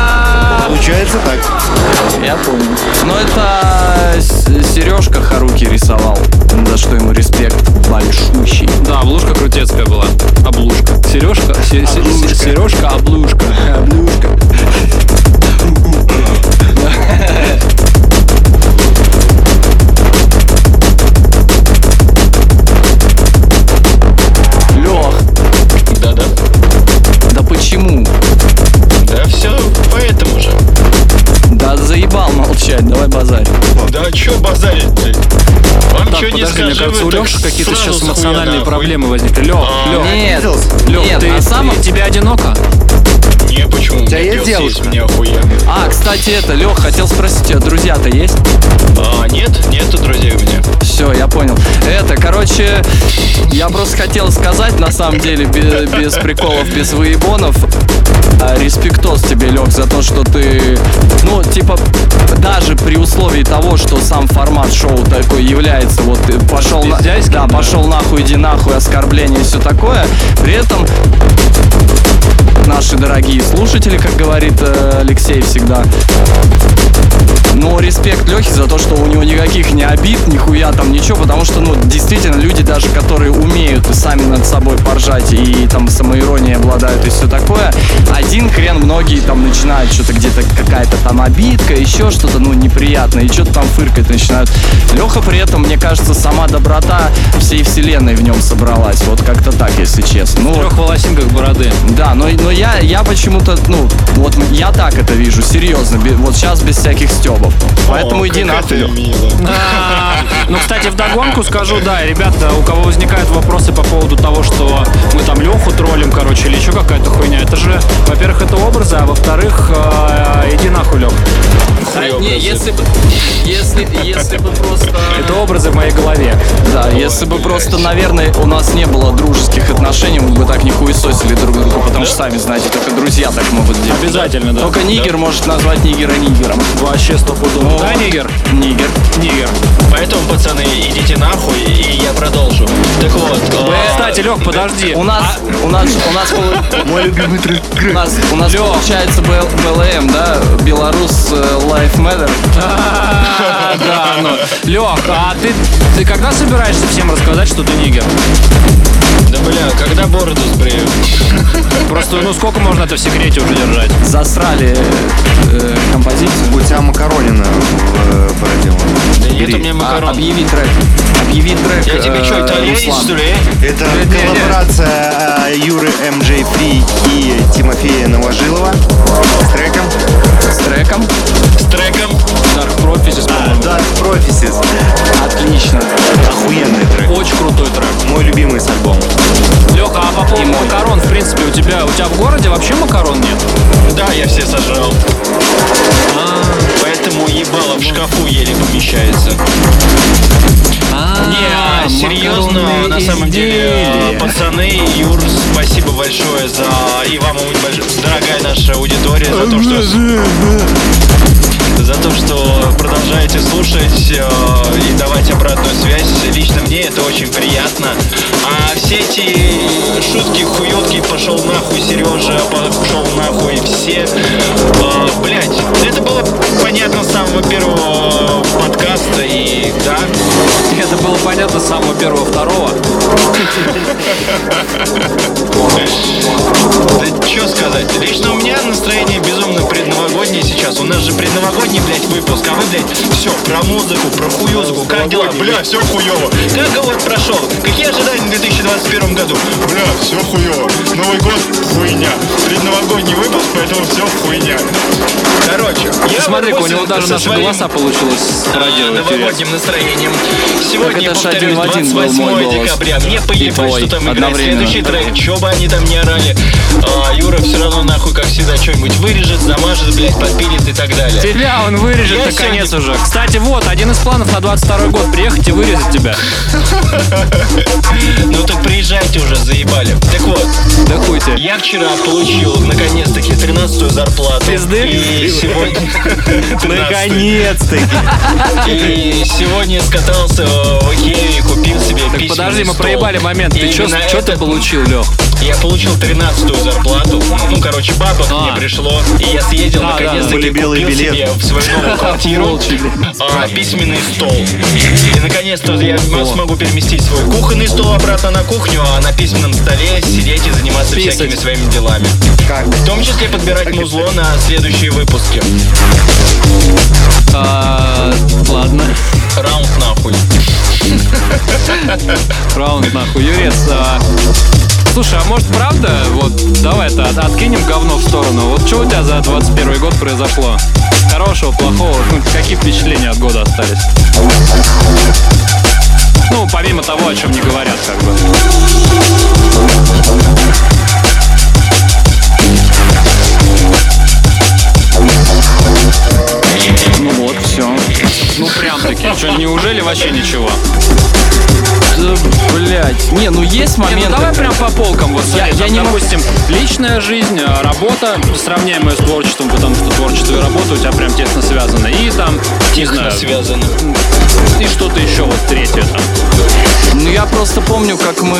Получается так. Я понял. Но это С- Сережка Харуки рисовал, за что ему респект большущий. Да, облушка крутецкая была. Облушка. Сережка, се- се- се- Сережка, облушка. кажется, у Лёши какие-то сейчас хуя эмоциональные проблемы возникли. Лёх, А, Лёх, Нет, нет, ты, на самом... тебе одиноко? Не, почему? У тебя есть девушка? Мне охуенно. А, кстати, это, Лех, хотел спросить, у тебя друзья-то есть? А, нет, нету друзей у меня. Все, я понял. Это, короче, я просто хотел сказать, на самом деле, без, без приколов, без выебонов, а, респектос тебе, Лех, за то, что ты, ну, типа, даже при условии того, что сам формат шоу такой является, вот, ты пошел на... Да. пошел нахуй, иди нахуй, оскорбление и все такое, при этом наши дорогие слушатели, как говорит э, Алексей всегда, но респект Лехе за то, что у него никаких не обид, нихуя там ничего, потому что, ну, действительно, люди даже, которые умеют сами над собой поржать и там самоиронией обладают и все такое, один хрен многие там начинают что-то где-то какая-то там обидка, еще что-то, ну, неприятное, и что-то там фыркать начинают. Леха при этом, мне кажется, сама доброта всей вселенной в нем собралась, вот как-то так, если честно. Ну, В трех волосинках бороды. да, но, но я, я почему-то, ну, вот я так это вижу, серьезно, вот сейчас без всяких стебов. Поэтому О, иди нахуй. А, Ну, кстати, вдогонку скажу, да, ребята, у кого возникают вопросы по поводу того, что мы там Леху троллим, короче, или еще какая-то хуйня, это же, во-первых, это образы, а во-вторых, э, иди нахуй, Лех. А, если бы, если, если бы просто... Это образы в моей голове. Да, если бы просто, наверное, у нас не было дружеских отношений, мы бы так не хуесосили друг друга, потому что, сами знаете, только друзья так могут делать. Обязательно, да. Только нигер может назвать нигера нигером. Вообще стопудово. Да, Нигер? Нигер. Нигер. Поэтому, пацаны, идите нахуй, и я продолжу. Так вот, а, Кстати, Лех, подожди. У нас, у нас, у нас, Мой любимый трек. у нас, у нас получается БЛ- БЛМ, да, Белорус э, Life Matter. Да, ну. Лех, а ты, ты когда собираешься всем рассказать, что ты нигер? да бля, когда бороду сбрею? Просто, ну сколько можно это в секрете уже держать? Засрали э, композицию. У тебя Макаронина э, проделана. Да нет у меня А, макарон. объяви трек. Объяви трек. Я тебе что, э, итальянец, Руслан. что ли? Это коллаборация э, Юры MJ Free и Тимофея Новожилова с треком С треком. С треком. Dark Prophecies, по-моему. Dark Prophecies. Отлично. Охуенный трек. Очень крутой трек. Мой любимый с альбома. Леха, а по поводу макарон, в принципе, у тебя, у тебя в городе вообще макарон нет? Да, я все сожрал. А, Поэтому ебало в шкафу еле помещается. Не, а серьезно, макаронные на самом деле, пацаны, Юр, спасибо большое за и вам, дорогая наша аудитория, за то, что за то, что продолжаете слушать э, и давать обратную связь. Лично мне это очень приятно. А все эти шутки, хуётки, пошел нахуй, Сережа, пошел нахуй, все. э, блять, это было понятно с самого первого подкаста и да. Это было понятно с самого первого, второго. Да что сказать, лично у меня настроение безумно предновогоднее сейчас. У нас же предновогодний, блядь, выпуск, а вы, блядь, все, про музыку, про хуёзыку, как дела? Бля, все хуёво. Как год прошел? Какие ожидания в 2021 году? Бля, все хуёво. Новый год хуйня. Предновогодний выпуск, поэтому все хуйня. Короче, я Смотри-ка, у него даже наши своим, голоса получилось а, пародировать. новогодним настроением. Сегодня, это ж повторюсь, один в один был 28 мой голос. декабря. Мне поебать, что там играет следующий трек, что бы они там не орали. А, Юра все равно нахуй, как всегда, что-нибудь вырежет, замажет, блядь, подпилит и так далее. Тебя он вырежет Я наконец сегодня- уже. Кстати, вот, один из планов на 22 год приехать и вырезать тебя. Ну так приезжайте уже, заебали. Так вот, Да хуй тебе. я вчера получил, наконец-таки, 13-ю зарплату. Пизды? И сегодня... 13-ю. Наконец-таки. И сегодня скатался в Икею и купил себе Так подожди, мы проебали момент. Ты что ты получил, Лех? Я получил 13-ю зарплату. Ну, короче, бабок А. мне пришло. И я съездил, Да, были белые билеты. в свою новую квартиру а, письменный стол. И, наконец-то, я смогу переместить свой кухонный стол обратно на кухню, а на письменном столе сидеть и заниматься Писать. всякими своими делами. Как? В том числе подбирать музло на следующие выпуски. А, Ладно. Раунд нахуй. Раунд нахуй. Юрец, а, Слушай, а может правда, вот давай это от- откинем говно в сторону. Вот что у тебя за 21 год произошло? Хорошего, плохого? Какие впечатления от года остались? Ну, помимо того, о чем не говорят, как бы. Ну вот, все. Ну, прям таки. Что, неужели вообще ничего? Да, блять. Не, ну есть Не, ну моменты. давай прям по полкам. Вот Я- я не могу- допустим, личная жизнь, а, работа, сравняемая с творчеством, потому что творчество и работа у тебя прям тесно связаны. И там, не Тесно знаю, связаны. и что-то еще вот третье там. Ну я просто помню, как мы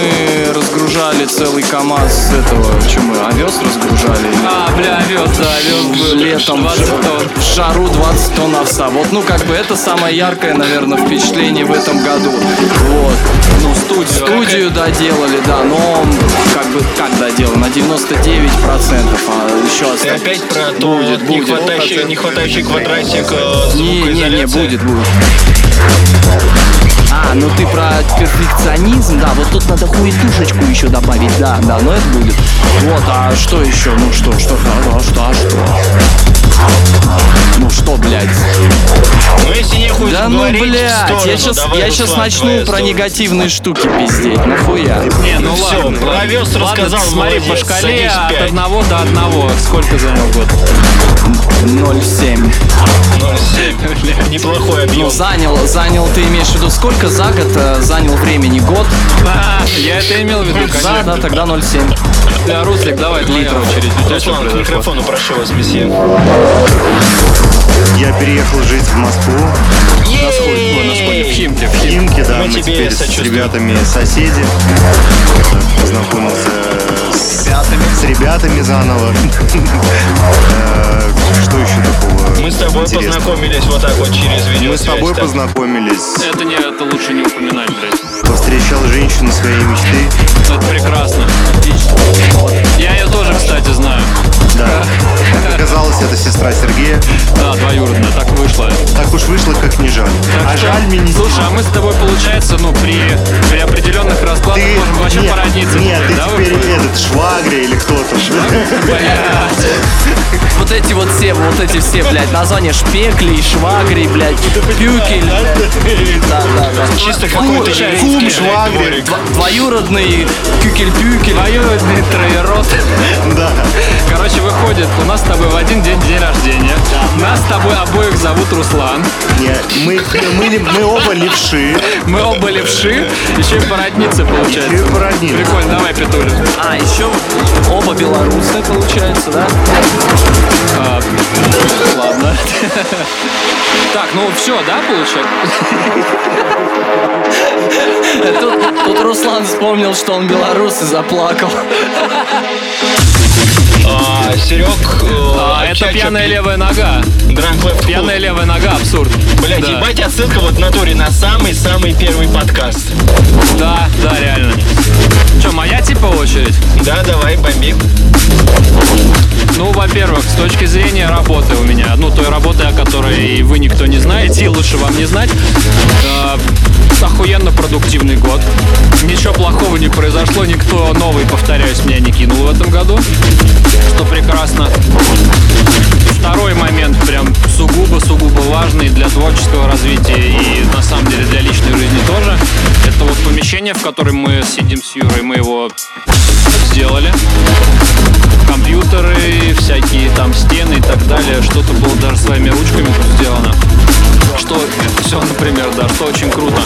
разгружали целый КАМАЗ с этого, что мы, овес разгружали? А, бля, овес, да, овес был. Летом 20 тонн. в жару 20 тонн овса. Вот, ну, как бы это самое яркое, наверное, впечатление в этом году. Вот. Ну, студию. Студию доделали, да, но как бы как доделали? На 99%, а еще Ты осталось. опять про то Будет, вот не будет. хватающий, не хватающий квадратик э, Не, не, не, звукоизоляции? будет, будет. А, ну ты про перфекционизм, да, вот тут надо хуетушечку еще добавить, да, да, но это будет. Вот, а что еще? Ну что, что, что, а что? Ну что, блядь? Ну если не хуй Да ну, блядь, я сейчас, я сейчас начну про негативные штуки пиздеть, нахуя? Не, ну Всё, ладно. про ладно, рассказал, смотри, по шкале от одного до одного. Сколько занял год? 0,7. 0,7. Неплохой объем. Ну, занял, занял, ты имеешь в виду, сколько за год э, занял времени? Год? А, я это имел в виду, Да, конечно. да, тогда 0,7. Да, Руслик, давай, твоя Литров. очередь. У тебя что Руслан, к произошло? микрофону прошу вас, месье. Я переехал жить в Москву, На сходе, на сходе в Химке, в Химке. Да, Мы мы тебе теперь с ребятами соседи. Познакомился с, с ребятами заново. Э, Что еще такого Мы с тобой интересного? познакомились вот так вот через видеосвязь. Мы с тобой так. познакомились. Это не, это лучше не упоминать, блядь. Повстречал женщину своей мечты. Это прекрасно. Я ее тоже, кстати, знаю. Да. Оказалось, это сестра Сергея. Да, уж вышло, как не жаль. А жаль мне не Слушай, а мы с тобой, получается, ну, при, при определенных раскладах Ты, можем вообще нет, породниться. нет, теперь, ты да, теперь выходит? этот швагре или кто там. Блядь. Вот эти вот все, вот эти все, блядь, названия шпеклей, швагрей, блядь, пюкель. Да, да, да. Чисто какой-то Кум. Дво- Двоюродный кюкель-пюкель. Двоюродный троерод. Да. Короче, выходит, у нас с тобой в один день день рождения. Нас с тобой обоих зовут Руслан. Не, мы, мы, мы оба левши. Мы оба левши, еще и породницы, получается. Еще и породницы. Прикольно, давай, Петуля. А, еще оба белорусы, получается, да? А, ладно. Так, ну все, да, получается? Тут, тут Руслан вспомнил, что он белорус и заплакал. А, Серег... э, А, это пьяная левая нога. Пьяная левая нога, абсурд. Блядь, Да. ебать отсылка вот в натуре на самый-самый первый подкаст. Да, да, реально. Че, моя типа очередь? Да, давай, бомби. Ну, во-первых, с точки зрения работы у меня, ну, той работы, о которой вы никто не знаете, и лучше вам не знать, э, охуенно продуктивный год. Ничего плохого не произошло, никто новый, повторяюсь, меня не кинул в этом году, что прекрасно. Второй момент, прям сугубо-сугубо важный для творческого развития и, на самом деле, для личной жизни тоже. Это вот помещение, в котором мы сидим с Юрой, мы его сделали компьютеры, всякие там стены и так далее. Что-то было даже своими ручками тут сделано. Что все, например, да, что очень круто.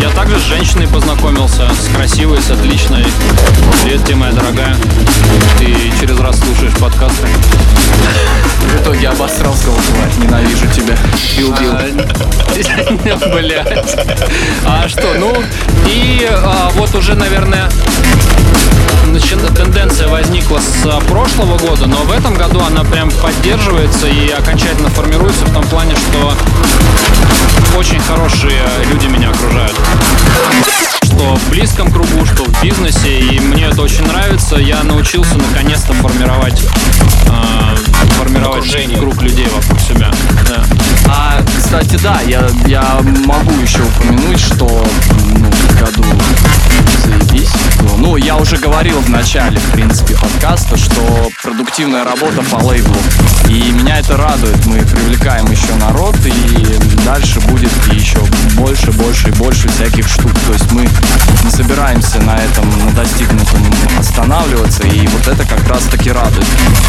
Я также с женщиной познакомился, с красивой, с отличной. Привет тебе, моя дорогая. Ты через раз слушаешь подкасты. В итоге обосрал, сказал, «Тварь, ненавижу тебя. И убил. Блять. А что, ну, и а, вот уже, наверное, тенденция возникла с а, прошлого года, но в этом году она прям поддерживается и окончательно формируется в том плане, что очень хорошие люди меня окружают. Что в близком кругу, что в бизнесе, и мне это очень нравится. Я научился наконец-то формировать, а, формировать Окружение. круг людей вокруг себя. Да. А, кстати, да, я, я могу еще упомянуть, что ну, в году заебись. Ну, я уже говорил в начале, в принципе, подкаста, что продуктивная работа по лейблу И меня это радует. Мы привлекаем еще народ, и дальше будет еще больше, больше и больше всяких штук. То есть мы не собираемся на этом, на достигнутом останавливаться, и вот это как раз таки радует.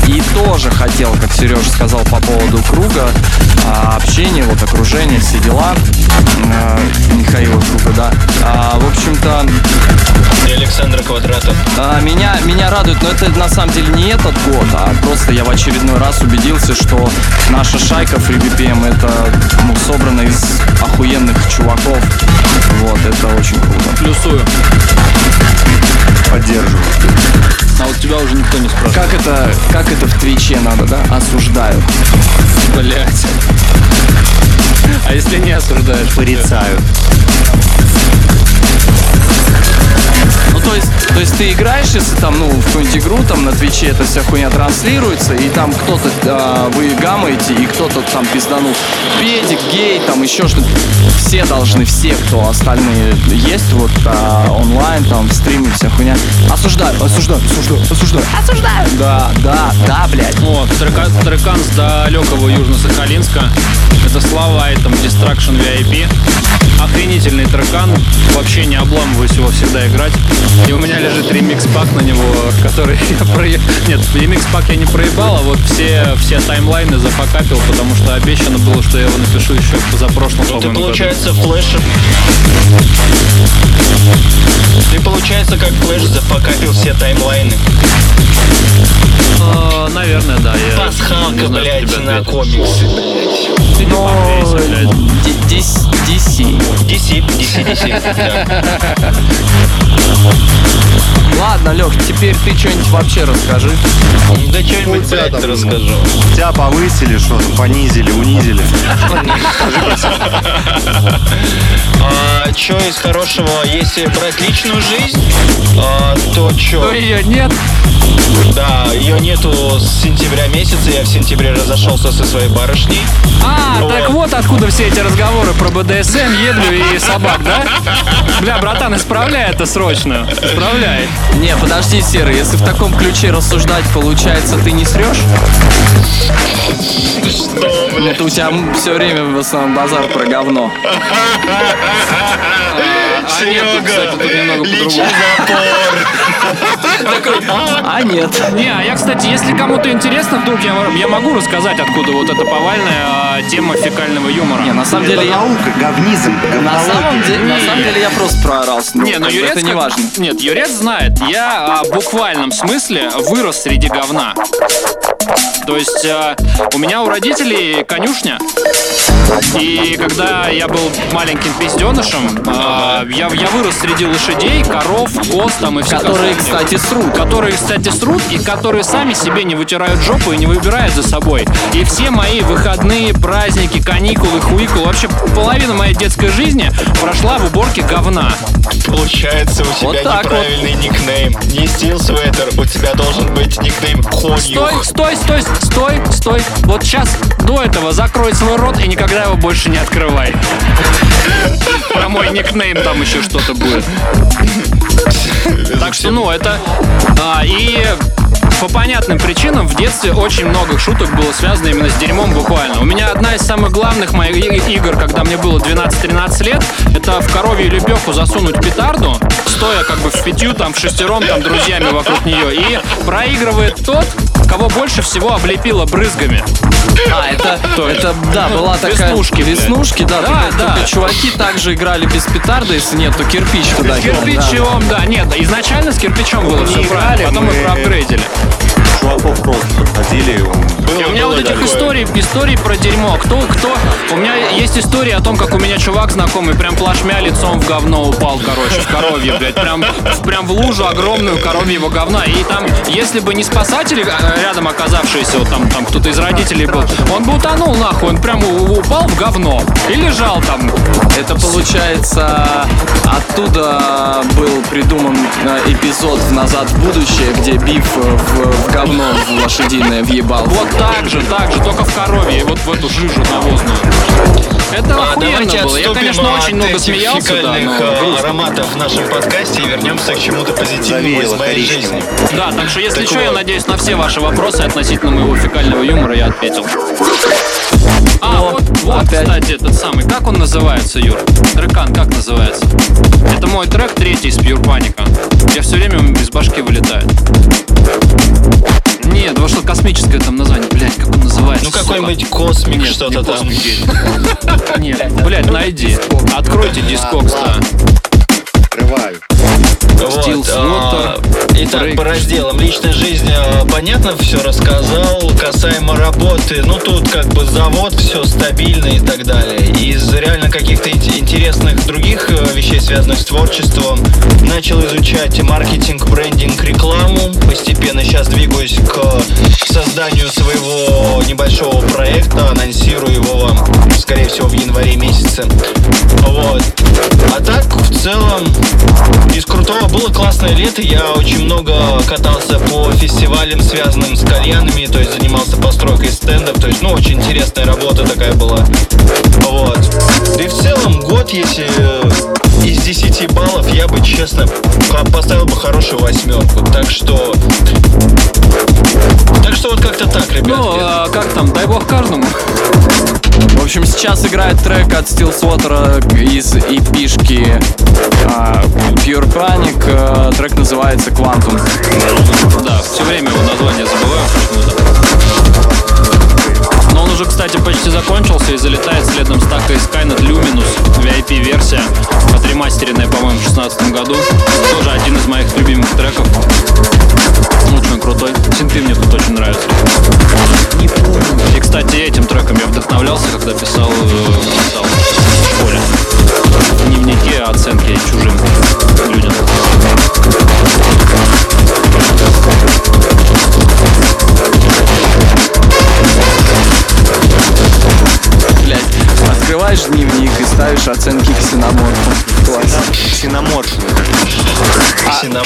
И тоже хотел, как Сереж сказал по поводу круга, а, общения, вот окружение, все дела. А, Михаила круга, да. А, В общем-то, И Квадратов. а, меня, меня радует, но это на самом деле не этот год, а просто я в очередной раз убедился, что наша шайка FreeBPM это ну, собрана из охуенных чуваков. Вот, это очень круто. Плюсую. Поддерживаю. А вот тебя уже никто не спрашивает. Как это, как это в Твиче надо, да? Осуждаю. Блять. А если не осуждаешь? Порицаю. Ну, то есть, то есть ты играешь, если там, ну, в какую-нибудь игру, там на Твиче эта вся хуйня транслируется, и там кто-то, а, вы гамаете, и кто-то там пизданул педик, гей, там еще что-то. Все должны, все, кто остальные есть, вот а, онлайн, там, в стриме, вся хуйня. Осуждаю, осуждаю, осуждаю, осуждаю. Осуждаю! Да, да, да, блядь. Вот, трека, трекан с далекого Южно-Сахалинска. Это слова, там Distraction VIP. Охренительный трекан. Вообще не обламываюсь его всегда играть. И у меня лежит ремикс-пак на него, который я проебал. Нет, ремикс-пак я не проебал, а вот все, все таймлайны зафакапил, потому что обещано было, что я его напишу еще в позапрошлом, Ну ты, по-моему, году. получается, флеш... Ты, получается, как флеш зафакапил все таймлайны. А, наверное, да. Я Пасхалка, знаю, блядь, на комиксы, блядь. Ты дис- DC. DC, DC, DC. да. Ладно, Лех, теперь ты что-нибудь вообще расскажи. Да что-нибудь, блядь, расскажу. Тебя повысили, что там, понизили, унизили. А, что из хорошего, если брать личную жизнь, а, то что? Но ее нет. Да, ее нету с сентября месяца, я в сентябре разошелся со своей барышней. А, так вот откуда все эти разговоры про БДСМ, едлю и собак, да? Бля, братан, исправляй это срочно. Исправляй. Не, подожди, Серый, если в таком ключе рассуждать, получается, ты не срешь? Что, Ну, блядь? то у тебя все время в основном базар про говно. А личный по-другому. запор. А нет. Не, а я, кстати, если кому-то интересно, вдруг я, могу рассказать, откуда вот эта повальная а, тема фекального юмора. Не, на самом деле я... наука, говнизм, На самом, деле, я просто проорался. Не, ну бы Юрец... это не важно. Нет, Юрец знает. Я а, в буквальном смысле вырос среди говна. То есть а, у меня у родителей конюшня. И когда я был маленьким пизденышем, а, я, я вырос среди лошадей, коров, коз там и всякого. Которые, кстати, срут. Которые, кстати, срут и которые сами себе не вытирают жопу и не выбирают за собой. И все мои выходные, праздники, каникулы, хуикулы, вообще половина моей детской жизни прошла в уборке говна. Получается, у тебя Вот так вот. неправильный никнейм. Не стил свитер, у тебя должен быть никнейм Стой, Хонюх. стой, стой, стой, стой. Вот сейчас до этого закрой свой рот и никогда его больше не открывай. Про мой никнейм там еще что-то будет. Так что, ну, это... а, и по понятным причинам в детстве очень много шуток было связано именно с дерьмом буквально. У меня одна из самых главных моих игр, когда мне было 12-13 лет, это в коровью лепеху засунуть петарду, стоя как бы в пятью, там, в шестером, там, друзьями вокруг нее, и проигрывает тот, кого больше всего облепило брызгами. А, это, То есть, это, да, была такая... веснушки. Веснушки, да. Да, только, да. только чуваки также играли без петарды, если нет, то кирпич туда. С кирпичом, да. Нет, изначально с кирпичом было все правильно, потом мы мы- проапгрейдили. Чуваков просто подходили, у меня вот этих историй, историй про дерьмо. Кто, кто? У меня есть история о том, как у меня чувак знакомый прям плашмя лицом в говно упал, короче, в коровье, блядь. Прям, в- прям в лужу огромную коровьего говна. И там, если бы не спасатели а, рядом оказавшиеся, вот там, там кто-то из родителей был, он бы утонул нахуй, он прям упал в говно. И лежал там. Это получается оттуда был придуман э, эпизод в «Назад в будущее», где Биф э, в, в говно в лошадиное въебал. Вот так же, так же, только в корове, и вот в эту жижу навозную. Это А охуенно было. Я, конечно, от очень много смеялся, да, фекальных но э, ароматов в нашем подкасте и вернемся к чему-то позитивному из моей жизни. Да, так что если Так что, я вот. надеюсь, на все ваши вопросы относительно моего фекального юмора я ответил. А, вот, вот, опять. кстати, этот самый, как он называется, Юр? Трекан, как называется? Это мой трек третий из Pure Паника. Я все время из башки вылетает. Нет, во что космическое там название, блядь, как он называется? Ну какой-нибудь космик, что-то не там. Нет, блядь, найди. Откройте дискокс, да. Открываю. Вот, а, Итак, Break. по разделам. Личная жизнь, а, понятно, все рассказал. Касаемо работы, ну тут как бы завод, все стабильно и так далее. Из реально каких-то ин- интересных других э, вещей, связанных с творчеством, начал изучать маркетинг, брендинг, рекламу. Постепенно сейчас двигаюсь к созданию своего небольшого проекта. Анонсирую его вам, скорее всего, в январе месяце. Вот. А так, в целом, из крутого было классное лето. Я очень много катался по фестивалям, связанным с кальянами, то есть занимался постройкой стендов. То есть, ну, очень интересная работа такая была. Вот. Да и в целом год, если э, из 10 баллов, я бы, честно, по- поставил бы хорошую восьмерку. Так что... Так что вот как-то так, ребят. Ну, а как там, дай бог каждому. В общем, сейчас играет трек от Steel Slaughter из эпишки а, Pure Panic. а, Трек называется Quantum. Да, все время его название забываю. Но он уже, кстати, почти закончился и залетает следом с Така из Skynet Luminous, VIP-версия, отремастеренная, по-моему, в 2016 году. Тоже один из моих любимых треков. Крутой. Синты мне тут очень нравятся. И, кстати, этим треком я вдохновлялся, когда писал, э, писал в.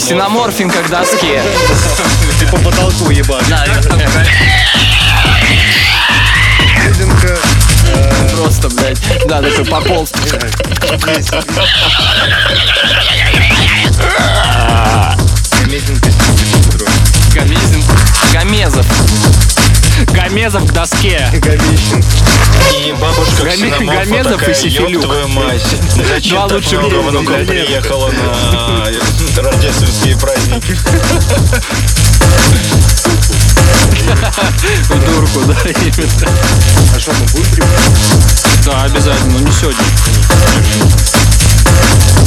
А, ксеноморфинг как доске. Ты по потолку ебашь. Лизинка, Просто, блядь. Да, такой пополз. Гамезин. Гамезов. Гомезов к доске. Гамещин. И бабушка Гаме- Ксеноморфа Гамедов и такая, Сифилюк. «Ёб твою мать, зачем Два так лучших много друга, внуков блядь. приехала на рождественские праздники? В дурку, да, именно. А что, мы будем? Да, обязательно, но не сегодня.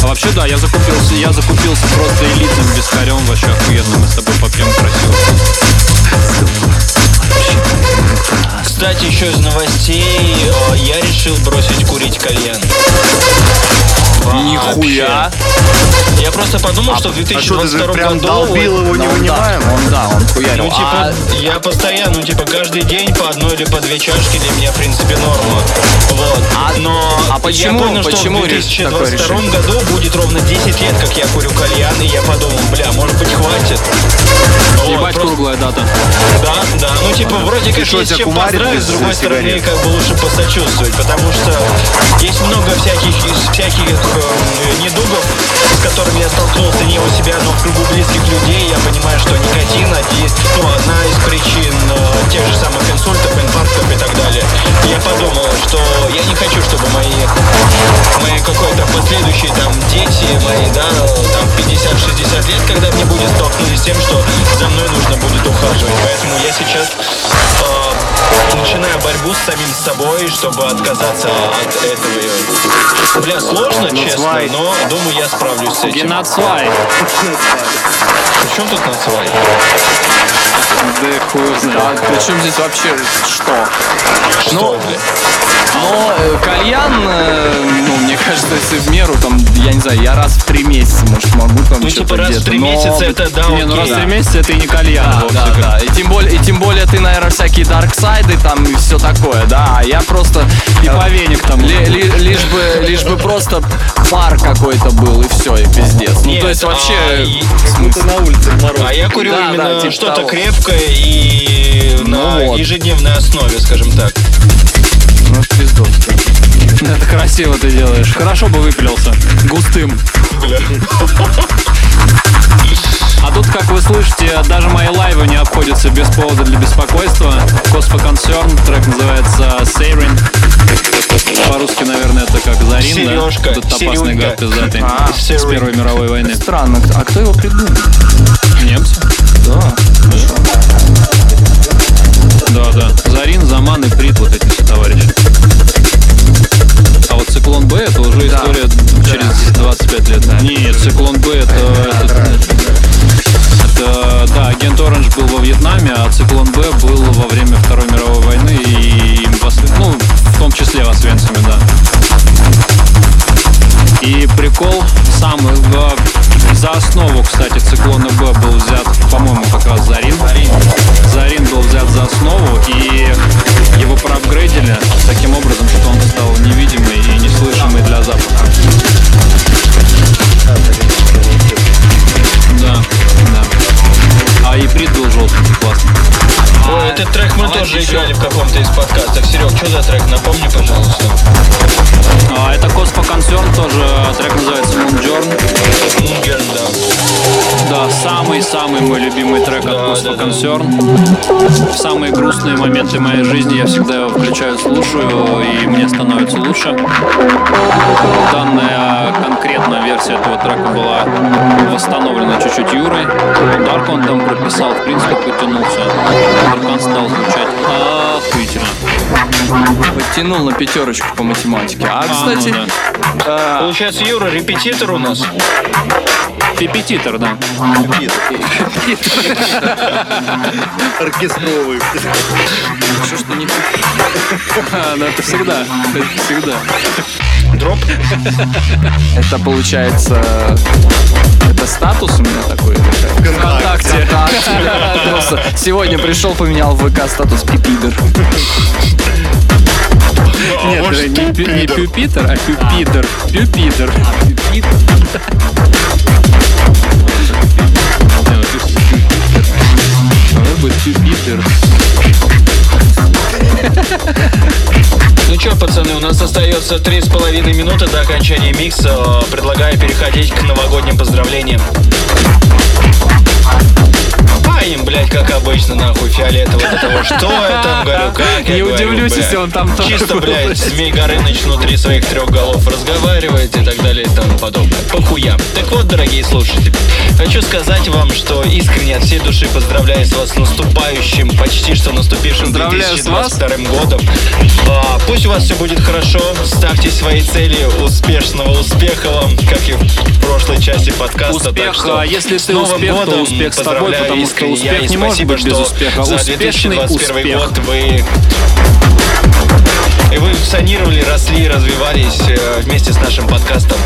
А вообще, да, я закупился, я закупился просто элитным вискарем, вообще охуенно, мы с тобой попьем красиво. Super, super, super, super. Кстати, еще из новостей, э, я решил бросить курить кальян. Нихуя. Я просто подумал, что в А что, ты 2022 прям году... долбил его Ну, он, да, невынимаемо? он, да, он хуярил. Ну, типа, А я постоянно, ну, типа, каждый день по одной или по две чашки для меня, в принципе, норма. Вот. А- Но а почему- я понял, почему что в реш- такое 2022 году будет ровно 10 лет, как я курю кальян, и я подумал, бля, может быть, хватит. Вот, Ебать просто- круглая дата. Да, да, ну типа вроде как что, есть чем кумарит без с другой стороны как бы лучше посочувствовать, потому что есть много всяких всяких э, недугов, с которыми я столкнулся не у себя, но в кругу близких людей. Я понимаю, что никотин ну, одна из причин э, тех же самых инсультов, инфарктов и так далее. Я подумал, что я не хочу, чтобы мои мои какой-то последующие там дети мои, да, там 50-60 лет, когда мне будет столкнулись с тем, что за мной нужно будет ухаживать. Поэтому я сейчас начинаю борьбу с самим собой, чтобы отказаться от этого. Бля, сложно, честно, но думаю, я справлюсь с этим. Генацвай. При чем тут нацвай? Да хуй знает. А причем здесь вообще что? Что, Ну, блядь? Но э, кальян, э, ну, мне кажется, если в меру, там, я не знаю, я раз в три месяца, может, могу там Ну, что-то типа раз в три но месяца это да, Не, ну раз в три месяца это и не кальян Да, вовсе. да, да. И тем более, и тем более ты, наверное, всякие дарксайды там и все такое, да. А я просто И по веник там. ли- ли- лишь бы, лишь бы просто пар какой-то был и все, и пиздец. Ну то есть вообще а, и- смысл. на улице мороз. А я курю Да, именно да, типа что-то того. Крепкое и Ну на вот. ежедневной основе, скажем так. Ну, пиздос. Это красиво ты делаешь. Хорошо бы выпилился. Густым. А тут, как вы слышите, даже мои лайвы не обходятся без повода для беспокойства. Косфа Concern, трек называется Siren. По-русски, наверное, это как Зарин, Сережка, да? Этот опасный Серёнька. гад пиздатый А, с Siren. Первой мировой войны. Странно, а кто его придумал? Немцы? Да. Да, да. Зарин, Заман и Прит, вот эти все товарищи. А вот Циклон Б это уже Да. история через 25 лет. Нет, Циклон Б это, это, это, да, агент Оранж был во Вьетнаме, а Циклон Б был во время Второй мировой войны и Освен- ну, в том числе в Освенциме, да. И прикол сам в- за основу, кстати, циклона Б Concern. В самые грустные моменты моей жизни я всегда его включаю, слушаю, и мне становится лучше. Данная конкретная версия этого трека была восстановлена чуть-чуть Юрой. Дарк он там прописал, в принципе, потянулся. Даркан стал звучать охуительно. Подтянул на пятерочку по математике. А, ну кстати, да. э, Получается, Юра, репетитор у нас. Пипетитор, да. Оркестровый. что что не А, да, это всегда. Это всегда. Дроп. Это получается... Это статус у меня такой? Вконтакте. Просто сегодня пришел, поменял в ВК статус пипидер. Нет, это не, пю- не пюпитер, а пюпидер. Пюпидер. Не, Давай будет пюпитер. Ну что, пацаны, у нас остается три с половиной минуты до окончания микса. Предлагаю переходить к новогодним поздравлениям. А им, блядь, как обычно, нахуй, фиолетово до того, что я там говорю, как я Не говорю, удивлюсь, если он там тоже Чисто, был. блядь, Змей Горыныч внутри своих трех голов разговаривает и так далее и тому подобное. По хуям. Так вот, дорогие слушатели, хочу сказать вам, что искренне от всей души поздравляю с вас с наступающим, почти что наступившим Поздравляю с вас. 2022 годом. А, пусть у вас все будет хорошо, ставьте свои цели успешного успеха вам, как и в прошлой части подкаста. Успех, так что а если ты успех, то успех с тобой, потому что успех не может спасибо, быть без успеха. За Успешный 2021 успех. год вы эволюционировали, росли, развивались э, вместе с нашим подкастом.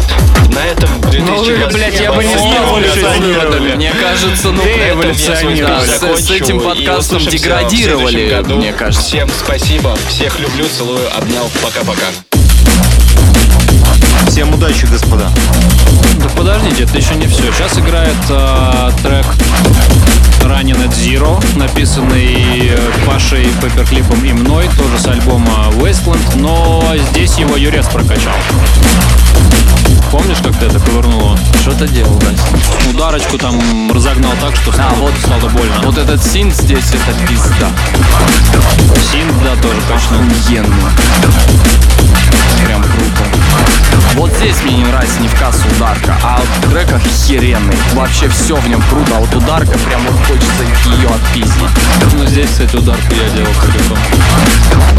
На этом 2020 блядь, я бы не стал эволюционировали. Мне кажется, ну, эволюционировали. Да, с- с этим подкастом деградировали, мне кажется. Всем спасибо, всех люблю, целую, обнял, пока-пока. Всем удачи, господа. Да подождите, это еще не все. Сейчас играет э, трек Running at Zero, написанный э, Пашей Пепперклипом и мной, тоже с альбома Wasteland, но здесь его Юрец прокачал. Помнишь, как ты это ковырнуло? что-то делал, да. Ударочку там разогнал так, что стало, А, вот. стало больно. Вот этот синт здесь, это пизда. Синт, да, тоже качнул. Охуенно. Прям круто. Вот здесь мне не нравится не в кассу ударка, а вот трек охеренный. Вообще все в нем круто, а вот ударка прям вот хочется ее отпиздить. Ну, здесь, кстати, ударку я делал целиком.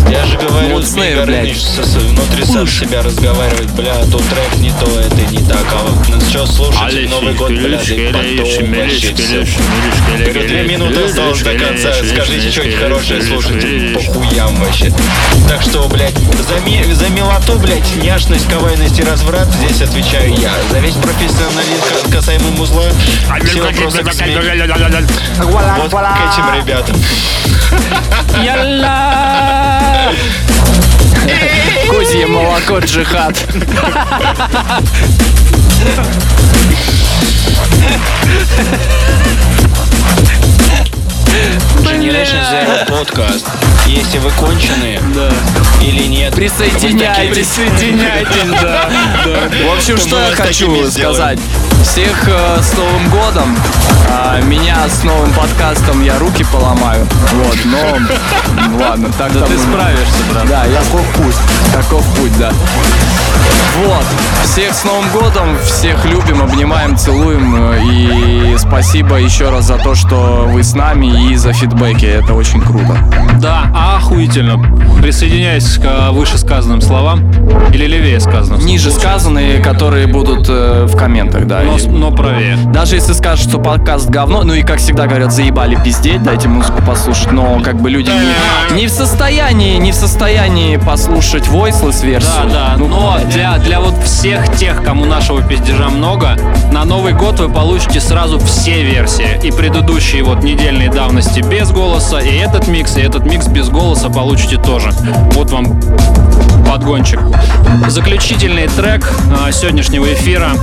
Я же говорю, Ну, вот Змей Горыныч внутри сам себя разговаривает, бля, тут трек не то, это не так, а вот ну, что слушать Новый год, бля, да и потом вообще всё. Говорю, две минуты осталось до конца, скажите что-нибудь хорошее, слушайте, по хуям вообще. Так что, блядь, за, ми- за милоту, блядь, няшность, кавайность и разврат здесь отвечаю я. За весь профессионализм ка- касаемо музла, все вопросы к. Вот к этим ребятам. Козье молоко джихад. Generation Zero подкаст. Если вы конченые или нет, Присоединяйтесь, присоединяйтесь, да. В общем, То что я хочу сказать. Всех э, с Новым годом. А, меня с новым подкастом я руки поломаю. Вот, но ну, ладно, так Да ты справишься, брат. Да, я таков путь. Таков путь, да. Вот. Всех с Новым годом, всех любим, обнимаем, целуем. э, И спасибо еще раз за то, что вы с нами и за фидбэки. Это очень круто. Да, охуительно. Присоединяюсь к э, вышесказанным словам. Или левее сказанным. Ниже сказанные, которые будут э, в комментах, да. Но, И- но правее. Даже если скажут, что подкаст говно, ну и как всегда говорят, заебали пиздеть, дайте музыку послушать, но как бы люди не, не в состоянии, не в состоянии послушать voiceless версию. Да, да, Ну, но для, для вот всех тех, кому нашего пиздежа много, на Новый год вы получите сразу все версии. И предыдущие вот недельные давности без голоса, и этот микс, и этот микс без голоса получите тоже. Вот вам подгончик. Заключительный трек а, сегодняшнего эфира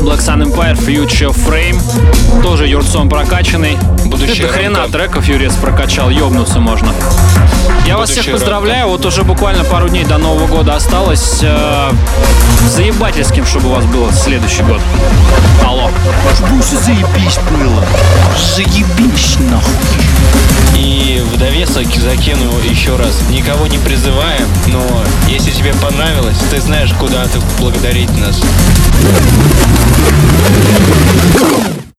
Black Sun Empire Future Frame. Тоже юрцом прокачанный. Будущая До хрена треков Юрец прокачал, ёбнуться можно. Я вас всех поздравляю, вот уже буквально пару дней до Нового года осталось. Э, заебательским, чтобы у вас было следующий год. Алло. заебись было. Заебись, нахуй. И в довесок закину еще раз. Никого не призываем, но если тебе понравилось, ты знаешь, куда ты благодарить нас.